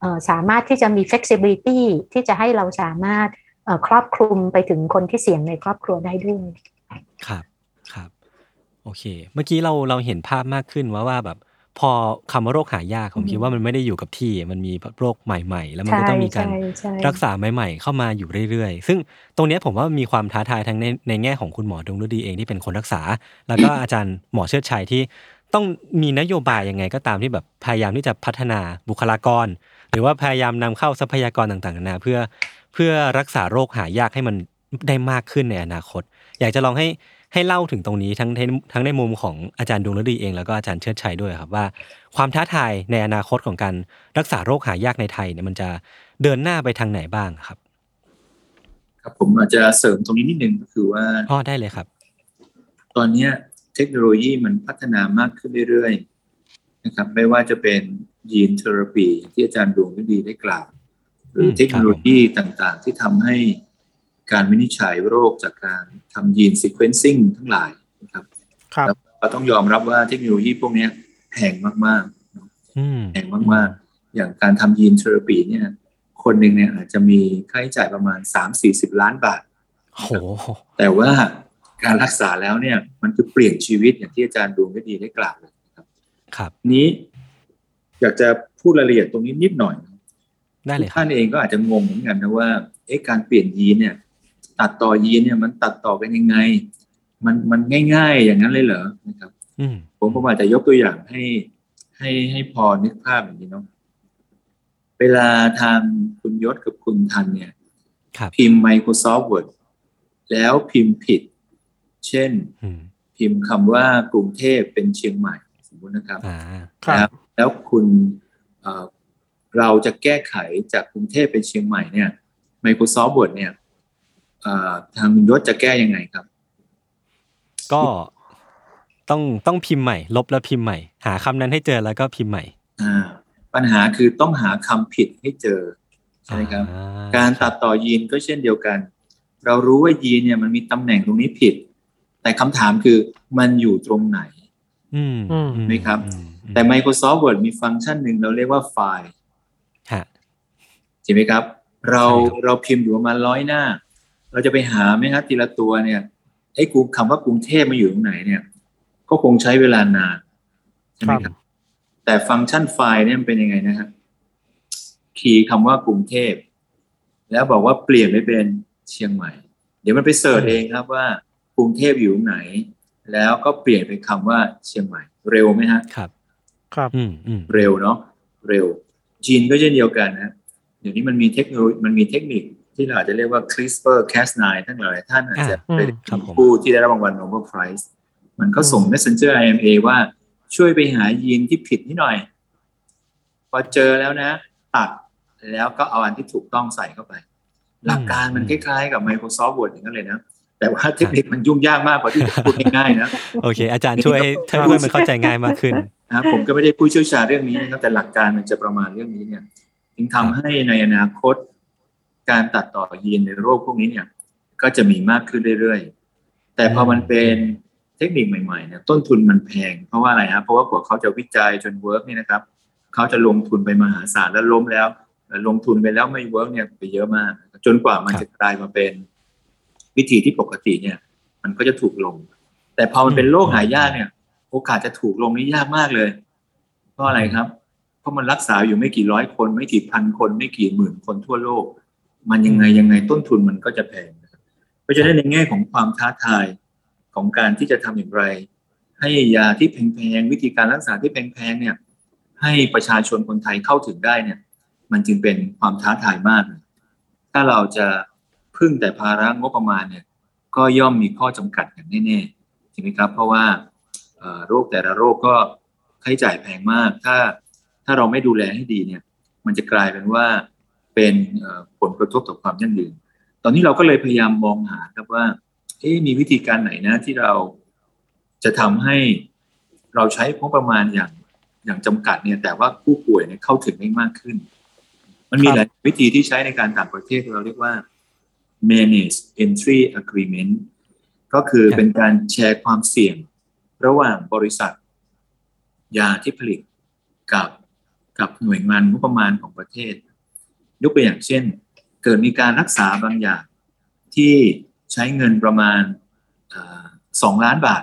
เอ่อสามารถที่จะมี flexibility ที่จะให้เราสามารถเอ่อครอบคลุมไปถึงคนที่เสี่ยงในครอบครัวได้ด้วย ครับครับ โอเค เมื่อกี้เราเราเห็นภาพมากขึ้นว่าว่าแบบ พอคำว่าโรคหายากผมอืมคิดว่ามันไม่ได้อยู่กับที่ มันมีโรคใหม่ ๆ แล้วมันก็ใช่ต้องมีการใช่ใช่รักษาใหม่ ๆ เข้ามาอยู่เรื่อย ๆ ซึ่งตรงเนี้ยผมว่ามีความท้าทายทั้งในในแง่ของคุณหมอดวงฤดีเองที่เป็นคนรักษา แล้วก็อาจารย์หมอเชิดชัยที่ต้องมีนโยบายยังไงก็ตามที่แบบพยายามที่จะพัฒนาบุคลากร หรือว่าพยายามนำเข้าทรัพยากรต่างๆนานาเพื่อเพื่อรักษาโรคหายากให้มันได้มากขึ้นในอนาคต อยากจะลองให้ ให้เล่าถึงตรงนี้ทั้งทั้งทั้งในมุมของอาจารย์ดวงฤดีเองแล้วก็อาจารย์เชิดชัยด้วยครับว่า ความท้าทายในอนาคตของการรักษาโรคหายากในไทยเนี่ยมันจะเดินหน้าไปทางไหนบ้างครับ ครับผมอาจจะเสริมตรงนี้นิดนึงก็คือว่าอ๋อได้เลยครับ ตอนเนี้ยเทคโนโลยีมันพัฒนามากขึ้นเรื่อยๆนะครับไม่ว่าจะเป็นยีนเทอราปีที่อาจารย์ดวงฤดีได้กล่าว หรือมเทคโนโลยีต่างๆ ที่ทำให้ การวินิจฉัยโรคจากการทำ gene sequencing ทั้งหลายนะครับครับแล้วก็ต้องยอมรับว่าเทคโนโลยีพวกเนี้ยแพงมากๆเนอะอืมแพงมากๆ อย่างการทำ gene therapy เนี่ย คนหนึ่งเนี่ยอาจจะมีค่าใช้จ่ายประมาณ3-40ล้านบาทโหแต่ว่าการรักษาแล้วเนี่ย มันคือเปลี่ยนชีวิตอย่างที่อาจารย์ดวงฤดีได้กล่าวเลยนะครับ ครับ นี้ อยากจะพูดรายละเอียดตรงนี้นิดหน่อยนะได้เลยครัท่าบนเองก็อาจจะงงเหมือนกันนะว่าเอ๊ะการเปลี่ยนยีนเนี่ย ตัดต่อยีนเนี่ยมันตัดต่อกันยังไง มันมันง่าย ๆ อย่างนั้นเลยเหรอนะครับอืมผมผมอาจจะยกตัวอย่างให้ให้ให้พอนึกภาพอย่างนี้เนาะเวลาทางคุณยศกับคุณทันเนี่ยครับพิมพ์ Microsoft Word แล้วพิมพ์ผิด เช่นอืมพิมพ์คำว่ากรุงเทพเป็นเชียงใหม่สมมตินะครับอ่าครับแล้วแล้วคุณเอ่อเราจะแก้ไขจากกรุงเทพเป็นเชียงใหม่เนี่ย Microsoft Word เนี่ยเอ่อ ทางคุณยศจะแก้ยังไงครับ ก็ต้องต้องพิมพ์ใหม่ ลบแล้วพิมพ์ใหม่ หาคำนั้นให้เจอแล้วก็พิมพ์ใหม่ อ่า ปัญหาคือต้องหาคำผิดให้เจอใช่ไหมครับอ่การตัดต่อยีนก็เช่นเดียวกัน เรารู้ว่ายีนเนี่ยมันมีตำแหน่งตรงนี้ผิด แต่คำถามคือมันอยู่ตรงไหนอืมอืมไหมครับอืมแต่ Microsoft Word มีฟังก์ชันหนึ่งเราเรียกว่าไฟล์ฮะใช่ไหมครับ เราใช่ครับเราพิมพ์อยู่ประมาณร้อยหน้า เราจะไปหาไหมครับทีละตัวเนี่ยไอ้กูคำว่ากรุงเทพมาอยู่ตรงไหนเนี่ย ก็คงใช้เวลานานใช่ไหมครับ แต่ฟังก์ชันไฟล์เนี่ยมันเป็นยังไงนะครับคีย์คำว่ากรุงเทพแล้วบอกว่าเปลี่ยนไปเป็นเชียงใหม่ เดี๋ยวมันไปเสิร์ชเองครับว่ากรุงเทพอยู่ตรงไหน แล้วก็เปลี่ยนเป็นคำว่าเชียงใหม่ เร็วไหมฮะครับ ครับอืมอืมเร็วเนาะเร็วจีนก็เช่นเดียวกันนะเดี๋ยวนี้มันมีเทคโนโลยีมันมีเทคนิค ที่เราอาจจะเรียกว่า CRISPR Cas9 ทั้งหลายท่านอาจจะอ่าเป็นครับผมผู้ที่ได้รับรางวัล Nobel Prize มันก็ส่ง Messenger RNA ว่าช่วยไปหายีนที่ผิดนิดหน่อย พอเจอแล้วนะ ตัดแล้วก็เอาอันที่ถูกต้องใส่เข้าไป หลักการมันคล้ายๆกับ Microsoft Word อย่างนั้นเลยนะแต่ว่าเทคนิคมันยุ่งยากมากกว่าที่จะพูดง่ายๆนะโอเค อาจารย์ช่วยให้ช่วยมันเข้าใจง่ายมากขึ้นนะครับผมก็ไม่ได้ผู้เชี่ยวชาญเรื่องนี้นะครับแต่หลักการมันจะประมาณเรื่องนี้เนี่ยจึงทำให้ในอนาคต การตัดต่อยีนในโรคพวกนี้เนี่ย ก็จะมีมากขึ้นเรื่อยๆ แต่พอมันเป็นเทคนิคใหม่ๆเนี่ยต้นทุนมันแพง เพราะว่าอะไรฮะเพราะว่ากว่าเขาจะวิจัยจน work นี่นะครับเขาจะลงทุนไปมหาศาลแล้วล้มแล้ว ลงทุนไปแล้วไม่ work เนี่ยไปเยอะมาก จนกว่ามันจะกลายมาเป็นวิธีที่ปกติเนี่ย มันก็จะถูกลง แต่พอมันเป็นโรคหายากเนี่ย โอกาสจะถูกลงนี่ยากมากเลย เพราะอะไรครับ เพราะมันรักษาอยู่ไม่กี่ร้อยคน ไม่กี่พันคนไม่กี่หมื่นคนทั่วโลก มันยังไงยังไงต้นทุนมันก็จะแพงนะครับเพราะฉะนั้นในแง่ของความท้าทายของการที่จะทำอย่างไร ให้ยาที่แพงๆวิธีการรักษาที่แพงๆเนี่ย ให้ประชาชนคนไทยเข้าถึงได้เนี่ย มันจึงเป็นความท้าทายมากเลยถ้าเราจะพึ่งแต่ภาระงบประมาณเนี่ย ก็ย่อมมีข้อจำกัดอย่างแน่ๆใช่ไหมครับ เพราะว่าเอ่อโรคแต่ละโรคก็ค่าใช้จ่ายแพงมาก ถ้าถ้าเราไม่ดูแลให้ดีเนี่ย มันจะกลายเป็นว่า เป็นเอ่อผลกระทบต่อความยั่งยืน ตอนนี้เราก็เลยพยายามมองหาครับว่าเอ๊ะมีวิธีการไหนนะที่เราจะทำให้เราใช้งบประมาณอย่างอย่างจำกัดเนี่ย แต่ว่าผู้ป่วยเนี่ยเข้าถึงได้มากขึ้น มันมีครับหลายวิธีที่ใช้ในการต่างประเทศที่เราเรียกว่า manage entry agreement ก็คือครับเป็นการแชร์ความเสี่ยงระหว่างบริษัท ยาที่ผลิตกับกับหน่วยงานงบประมาณของประเทศ ยกตัวอย่างเช่น เกิดมีการรักษาบางอย่างที่ใช้เงินประมาณสองล้านบาท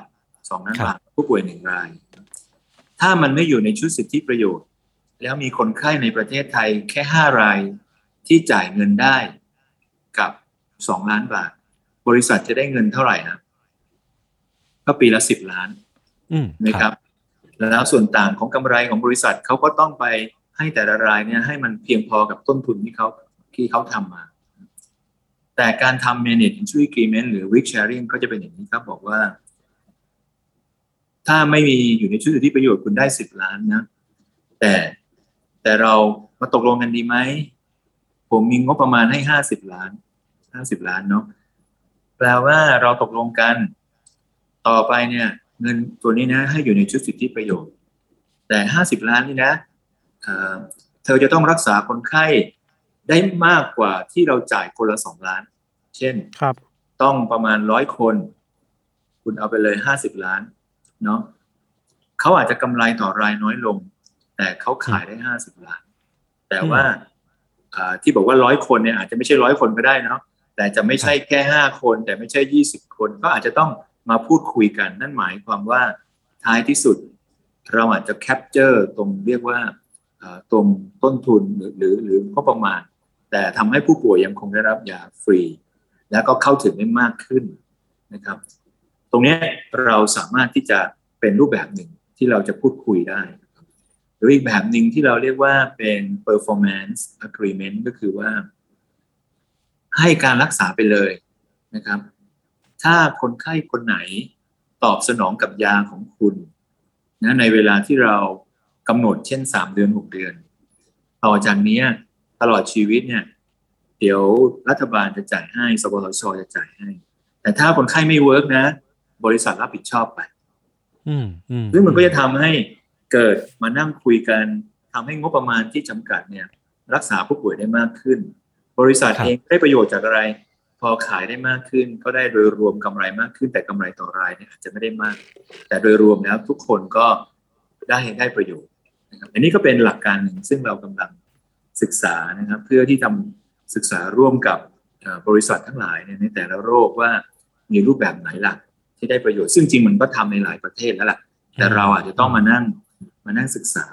สองล้านบาทผู้ป่วยหนึ่งราย ถ้ามันไม่อยู่ในชุดสิทธิประโยชน์ แล้วมีคนไข้ในประเทศไทยแค่ห้ารายที่จ่ายเงินได้กับสองล้านบาท บริษัทจะได้เงินเท่าไหร่นะก็ปีละสิบล้านนะครับ แล้วส่วนต่างของกำไรของบริษัทเขาก็ต้องไป ให้แต่ละรายเนี่ยให้มันเพียงพอกับต้นทุนที่เขาที่เขาทำมา แต่การทำ manage injury agreement หรือ risk sharing ก็จะเป็นอย่างนี้ครับบอกว่า ถ้าไม่มีอยู่ในชุดที่ประโยชน์คุณได้สิบล้านนะ แต่แต่เรามาตกลงกันดีไหม ผมมีงบประมาณให้ห้าสิบล้านห้าสิบล้านเนาะแปลว่าเราตกลงกัน ต่อไปเนี่ย เงินตัวนี้นะ ให้อยู่ในชุดสิทธิประโยชน์ แต่ห้าสิบล้านนี่นะ เธอจะต้องรักษาคนไข้ได้มากกว่าที่เราจ่ายคนละสองล้าน เช่นครับต้องประมาณร้อยคน คุณเอาไปเลยห้าสิบล้านเนาะเขาอาจจะกำไรต่อรายน้อยลง แต่เขาขายได้ห้าสิบล้าน แต่ว่าที่บอกว่าร้อยคนเนี่ยอาจจะไม่ใช่ร้อยคนก็ได้เนาะแต่จะไม่ใช่แค่ห้าคน แต่ไม่ใช่ยี่สิบคน ก็อาจจะต้องมาพูดคุยกัน นั่นหมายความว่าท้ายที่สุด เราอาจจะแคปเจอร์ตรงเรียกว่า ตรงต้นทุนหรือหรือหรือก็ประมาณ แต่ทำให้ผู้ป่วยยังคงได้รับยาฟรี แล้วก็เข้าถึงได้มากขึ้นนะครับ ตรงนี้เราสามารถที่จะเป็นรูปแบบหนึ่งที่เราจะพูดคุยได้หรืออีกแบบหนึ่งที่เราเรียกว่าเป็น performance agreement ก็คือว่า ให้การรักษาไปเลยนะครับ ถ้าคนไข้คนไหนตอบสนองกับยาของคุณนะในเวลาที่เรา กำหนดเช่นสามเดือนหกเดือน ต่อจากนี้ตลอดชีวิตเนี่ย เดี๋ยวรัฐบาลจะจ่ายให้สปสชจะจ่ายให้ แต่ถ้าคนไข้ไม่เวิร์กนะ บริษัทรับผิดชอบไปซึ่งมันก็จะทำให้เกิดมานั่งคุยกันทำให้งบประมาณที่จำกัดเนี่ย รักษาผู้ป่วยได้มากขึ้น บริษัทเองได้ประโยชน์จากอะไร พอขายได้มากขึ้น ก็ได้โดยรวมกำไรมากขึ้น แต่กำไรต่อรายเนี่ยอาจจะไม่ได้มาก แต่โดยรวมแล้วทุกคนก็ได้ได้ประโยชน์ นะครับอันนี้ก็เป็นหลักการหนึ่งซึ่งเรากำลังศึกษานะครับ เพื่อที่ทำศึกษาร่วมกับบริษัททั้งหลายในแต่ละโรคว่ามีรูปแบบไหนหลักที่ได้ประโยชน์ ซึ่งจริงมันก็ทำในหลายประเทศแล้วล่ะ แต่เราอาจจะต้องมานั่งมานั่งศึกษา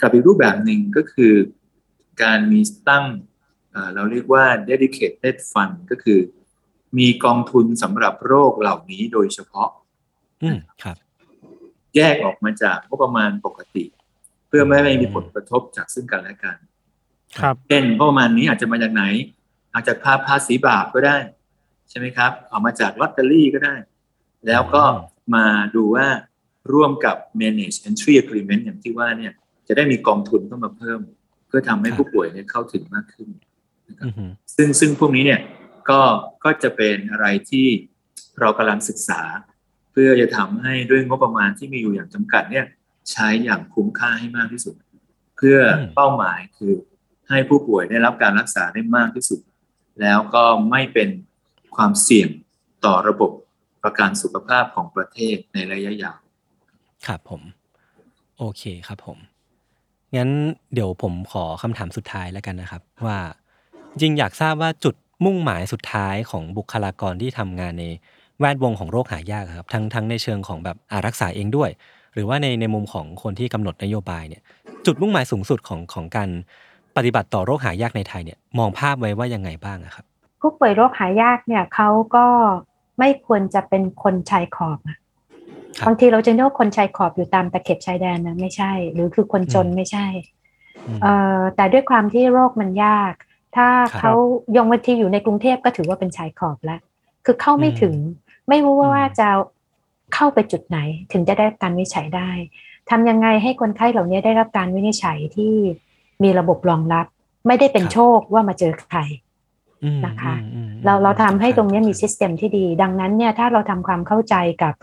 กับอีกรูปแบบหนึ่งก็คือ การมีตั้งเราเรียกว่า dedicated fund ก็คือ มีกองทุนสำหรับโรคเหล่านี้โดยเฉพาะครับ แยกออกมาจากงบประมาณปกติเพื่อไม่ให้มีผลกระทบจากซึ่งกันและกันครับเช่นงบประมาณนี้อาจจะมาจากไหน อาจจะภาภาษีบาปก็ได้ ใช่ไหมครับออกมาจากลอตเตอรี่ก็ได้ แล้วก็มาดูว่าร่วมกับ manage entry agreement อย่างที่ว่าเนี่ยจะได้มีกองทุนเข้ามาเพิ่ม เพื่อทำให้ผู้ป่วยเนี่ยเข้าถึงมากขึ้นนะครับซึ่งซึ่งพวกนี้เนี่ยก็ก็จะเป็นอะไรที่เรากำลังศึกษา เพื่อจะทำให้ด้วยงบประมาณที่มีอยู่อย่างจำกัดเนี่ย ใช้อย่างคุ้มค่าให้มากที่สุด เพื่อเป้าหมายคือให้ผู้ป่วยได้รับการรักษาได้มากที่สุด แล้วก็ไม่เป็นความเสี่ยงต่อระบบประกันสุขภาพของประเทศในระยะยาวครับผม โอเคครับผม งั้นเดี๋ยวผมขอคำถามสุดท้ายแล้วกันนะครับ ว่าจริงอยากทราบว่าจุดมุ่งหมายสุดท้ายของบุคลากรที่ทำงานในแวดวงของโรคหายากครับ ทั้งทั้งในเชิงของแบบอารักษาเองด้วย หรือว่าในในมุมของคนที่กำหนดนโยบายเนี่ยจุดมุ่งหมายสูงสุดของของการปฏิบัติต่อโรคหายากในไทยเนี่ยมองภาพไว้ว่ายังไงบ้างครับผู้ป่วยโรคหายากเนี่ยเขาก็ไม่ควรจะเป็นคนชายขอบบางทีเราจะนึกว่าคนชายขอบอยู่ตามตะเข็บชายแดนนะไม่ใช่ หรือคือคนจนไม่ใช่เอ่อแต่ด้วยความที่โรคมันยาก ถ้าเขายงวันที่อยู่ในกรุงเทพก็ถือว่าเป็นชายขอบแล้ว คือเข้าไม่ถึง ไม่รู้ว่าจะ เข้าไปจุดไหนถึงจะได้การวิจัยได้ทำยังไงให้คนไข้เหล่านี้ได้รับการวินิจฉัยที่มีระบบรองรับ ไม่ได้เป็นโชคว่ามาเจอใครนะคะเราเราทำให้ตรงนี้มีซิสเต็มที่ดี ดังนั้นเนี่ยถ้าเราทำความเข้าใจกับ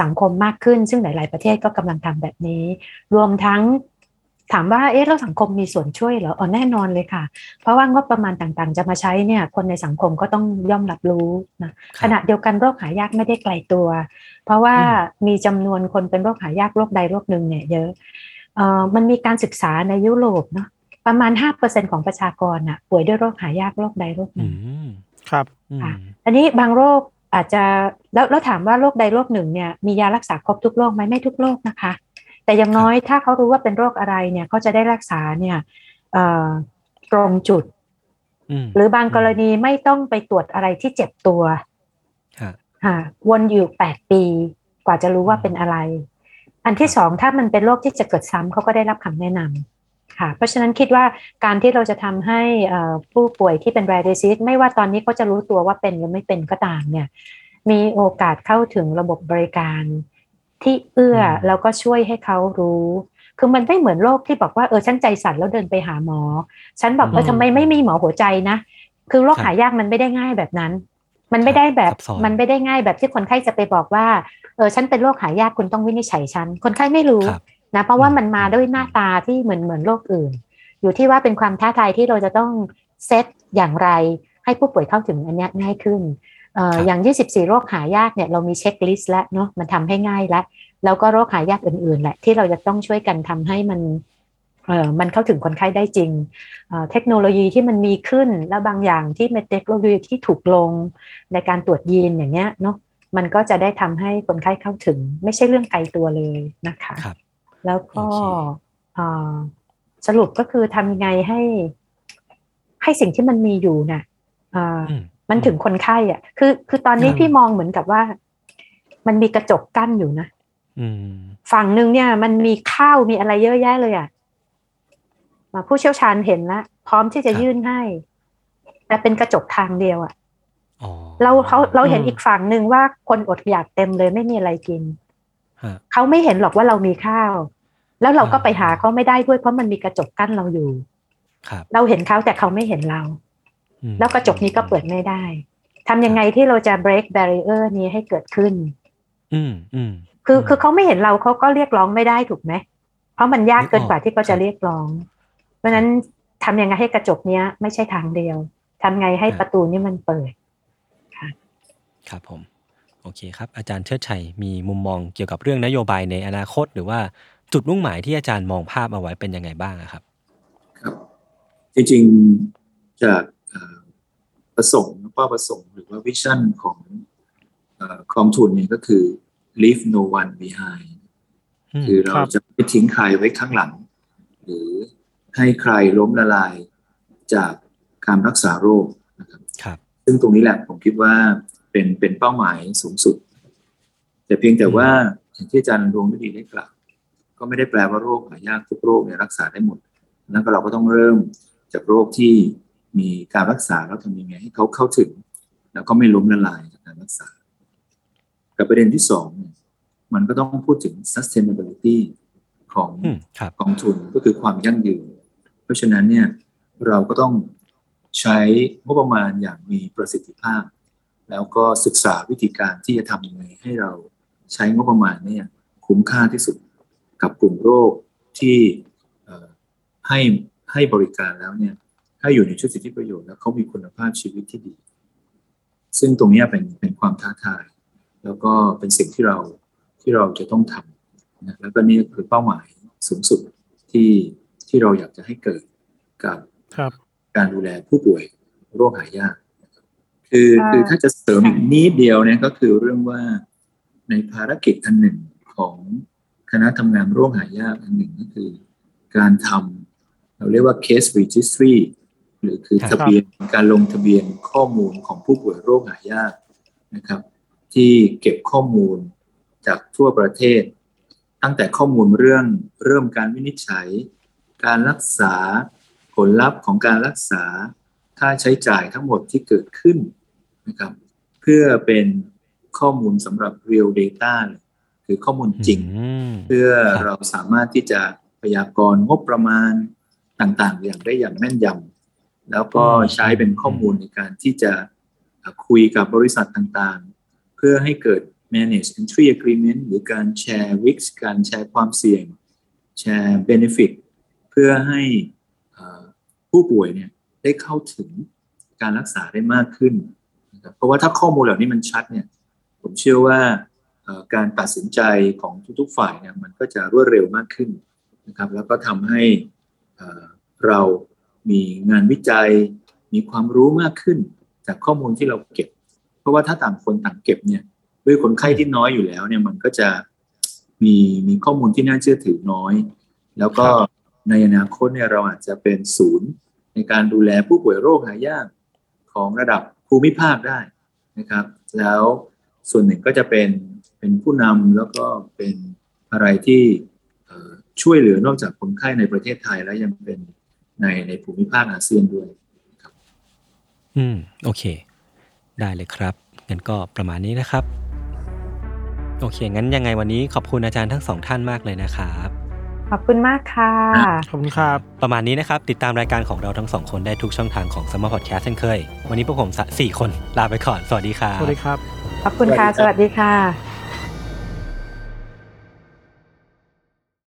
สังคมมากขึ้น ซึ่งหลาย ๆ ประเทศก็กำลังทำแบบนี้ รวมทั้ง ถามว่าเอ๊ะแล้วสังคมมีส่วนช่วยเหรออ๋อแน่นอนเลยค่ะ เพราะว่างบประมาณต่างๆ จะมาใช้เนี่ย คนในสังคมก็ต้องย่อมรับรู้นะขณะเดียวกันโรคหายากไม่ได้ไกลตัว เพราะว่ามีจำนวนคนเป็นโรคหายากโรคใดโรคหนึ่งเนี่ยเยอะเอ่อมันมีการศึกษาในยุโรปเนาะประมาณ 5%ของประชากรอะป่วยด้วยโรคหายากโรคใดโรคหอืนึ่งมครับอืมค่ะอันนี้บางโรคอาจจะแล้วแล้วถามว่าโรคใดโรคหนึ่งเนี่ยมียารักษาครบทุกโรคไหมไม่ทุกโรคนะคะ แต่อย่างน้อยถ้าเขารู้ว่าเป็นโรคอะไรเนี่ยเขาจะได้รักษาเนี่ยเอ่อตรงจุดอืมหรือบางกรณีไม่ต้องไปตรวจอะไรที่เจ็บตัวฮะค่ะวนอยู่แปดปีกว่าจะรู้ว่าเป็นอะไร อันที่สองถ้ามันเป็นโรคที่จะเกิดซ้ำเขาก็ได้รับคำแนะนำค่ะ เพราะฉะนั้นคิดว่าการที่เราจะทำให้เอ่อผู้ป่วยที่เป็น rare disease ไม่ว่าตอนนี้เขาจะรู้ตัวว่าเป็นหรือไม่เป็นก็ตามเนี่ย มีโอกาสเข้าถึงระบบบริการ ที่เอื้ออมแล้วก็ช่วยให้เขารู้ คือมันไม่เหมือนโรคที่บอกว่าเออฉันใจสั่นแล้วเดินไปหาหมอ ฉันบอกเออทำไมไม่มีหมอหัวใจนะ คือโรคหายากมันไม่ได้ง่ายแบบนั้น มันไม่ได้แบบซับซ้อนมันไม่ได้ง่ายแบบที่คนไข้จะไปบอกว่าเออฉันเป็นโรคหายากคุณต้องวินิจฉัยฉันคนไข้ไม่รู้ครับนะเพราะว่าอืมมันมาด้วยหน้าตาที่เหมือนเหมือนโรคอื่น อยู่ที่ว่าเป็นความท้าทายที่เราจะต้องเซตอย่างไรให้ผู้ป่วยเข้าถึงอันเนี้ยง่ายขึ้นเอ่อครับอย่าง 24 โรคหายากเนี่ยเรามี checklist แล้วเนาะมันทำให้ง่ายแล้วแล้วก็โรคหายากอื่นๆแหละที่เราจะต้องช่วยกันทำให้มันเอ่อมันเข้าถึงคนไข้ได้จริงเอ่อเทคโนโลยีที่มันมีขึ้นแล้วบางอย่างที่เป็นเทคโนโลยีที่ถูกลงในการตรวจยีนอย่างเงี้ยเนาะมันก็จะได้ทำให้คนไข้เข้าถึง ไม่ใช่เรื่องไกลตัวเลยนะคะครับแล้วก็โอเคเอ่อสรุปก็คือทำยังไงให้ ให้สิ่งที่มันมีอยู่น่ะเอ่อออื มมันถึงคนไข้อะ คือ คือตอนนี้อ่าพี่มองเหมือนกับว่า มันมีกระจกกั้นอยู่นะอืมฝั่งหนึ่งเนี่ย มันมีข้าวมีอะไรเยอะแยะเลยอะมาผู้เชี่ยวชาญเห็นแล้วพร้อมที่จะยื่นให้ แต่เป็นกระจกทางเดียวอะอ๋อเราเขาเราเห็นอืมอีกฝั่งหนึ่งว่าคนอดอยากเต็มเลยไม่มีอะไรกินฮะเขาไม่เห็นหรอกว่าเรามีข้าว แล้วเราก็อ่าไปหาเขาไม่ได้ด้วยเพราะมันมีกระจกกั้นเราอยู่ครับเราเห็นเขาแต่เขาไม่เห็นเราอืม แล้วกระจกนี้ก็เปิดไม่ได้ทำยังไงที่เราจะ break barrier นี้ให้เกิดขึ้น อืมอืมคืออืมคือเขาไม่เห็นเราเขาก็เรียกร้องไม่ได้ถูกไหม เพราะมันยากเกินกว่านึกออกที่เขาจะเรียกร้อง เพราะฉะนั้นทำยังไงให้กระจกเนี้ย ไม่ใช่ทางเดียวทำไงให้ประตูนี้มันเปิดครับผม โอเคครับ อาจารย์เชิดชัยมีมุมมองเกี่ยวกับเรื่องนโยบายในอนาคต หรือว่าจุดมุ่งหมายที่อาจารย์มองภาพเอาไว้เป็นยังไงบ้างอะครับ ครับ จริงๆจากเอ่อ ประสงค์เป้าประสงค์หรือว่าวิชั่นของเอ่อกองทุนเนี่ยก็คือ leave no one behind อืมคือเราครับจะไม่ทิ้งใครไว้ข้างหลัง หรือให้ใครล้มละลายจากการรักษาโรคนะครับครับซึ่งตรงนี้แหละผมคิดว่าเป็นเป็นเป้าหมายสูงสุด แต่เพียงแต่ว่าอย่างที่อาจารย์ดวงฤดีได้กล่าวก็ไม่ได้แปลว่าโรคหายากทุกโรคเนี่ยรักษาได้หมด นั้นก็เราก็ต้องเริ่มจากโรคที่ มีการรักษาแล้วทำยังไงให้เขาเข้าถึง แล้วก็ไม่ล้มละลายจากการรักษา กับประเด็นที่สองเนี่ยมันก็ต้องพูดถึง sustainability ของอืมครับกองทุนก็คือความยั่งยืน เพราะฉะนั้นเนี่ยเราก็ต้องใช้งบประมาณอย่างมีประสิทธิภาพ แล้วก็ศึกษาวิธีการที่จะทำยังไงให้เราใช้งบประมาณเนี่ยคุ้มค่าที่สุดกับกลุ่มโรคที่เอ่อให้ให้บริการแล้วเนี่ย ให้อยู่ในชุดสิทธิประโยชน์แล้วเขามีคุณภาพชีวิตที่ดี ซึ่งตรงเนี้ยเป็นเป็นความท้าทาย แล้วก็เป็นสิ่งที่เราที่เราจะต้องทำนะแล้วก็นี่คือเป้าหมายสูงสุดที่ที่เราอยากจะให้เกิดกับครับการดูแลผู้ป่วยโรคหายากนะครับคืออ่าคือถ้าจะเสริมอีกนิดเดียวเนี่ยก็คือเรื่องว่าในภารกิจอันหนึ่งของคณะทำงานโรคหายากอันหนึ่งก็คือ การทำเราเรียกว่า case registry หรือคือครับทะเบียนการลงทะเบียนข้อมูลของผู้ป่วยโรคหายากนะครับ ที่เก็บข้อมูลจากทั่วประเทศ ตั้งแต่ข้อมูลเรื่องเริ่มการวินิจฉัย การรักษาผลลัพธ์ของการรักษาค่าใช้จ่ายทั้งหมดที่เกิดขึ้นนะครับ เพื่อเป็นข้อมูลสำหรับ real data เลยคือข้อมูลจริงอืมเพื่อครับเราสามารถที่จะพยากรณ์งบประมาณต่างๆ อย่างได้อย่างแม่นยำ แล้วก็ใช้เป็นข้อมูลในการที่จะคุยกับบริษัทต่างๆ เพื่อให้เกิด manage entry agreement หรือการแชร์ risk การแชร์ความเสี่ยง แชร์ benefit พื่อให้ผู้ป่วยเนี่ยได้เข้าถึงการรักษาได้มากขึ้นนะครับเพราะว่าถ้าข้อมูลเหล่านี้มันชัดเนี่ย ผมเชื่อว่าการตัดสินใจของทุกๆฝ่ายเนี่ยมันก็จะรวดเร็วมากขึ้นนะครับ แล้วก็ทำให้เรา มีงานวิจัย มีความรู้มากขึ้น จากข้อมูลที่เราเก็บ เพราะว่าถ้าต่างคนต่างเก็บเนี่ยด้วยคนไข้ที่น้อยอยู่แล้วเนี่ยมันก็จะมีมีข้อมูลที่น่าเชื่อถือน้อย แล้วก็ในอนาคตเนี่ยเราอาจจะเป็นศูนย์ในการดูแลผู้ป่วยโรคหายากของระดับภูมิภาคได้นะครับ แล้วส่วนหนึ่งก็จะเป็นเป็นผู้นำแล้วก็เป็นอะไรที่เอ่อช่วยเหลือนอกจากคนไข้ในประเทศไทยแล้วยังเป็น ในในภูมิภาคอาเซียนด้วยอืมโอเค ได้เลยครับงั้นก็ประมาณนี้นะครับ โอเค งั้นยังไงวันนี้ขอบคุณอาจารย์ทั้งสองท่านมากเลยนะครับขอบคุณมากค่ะ ขอบคุณครับ ประมาณนี้นะครับ ติดตามรายการของเราทั้งสองคนได้ทุกช่องทางของ Summer Podcast เช่นเคย วันนี้พวกผมสะสี่คนลาไปก่อน สวัสดีครับ สวัสดีครับ ขอบคุณค่ะ สวัสดีค่ะ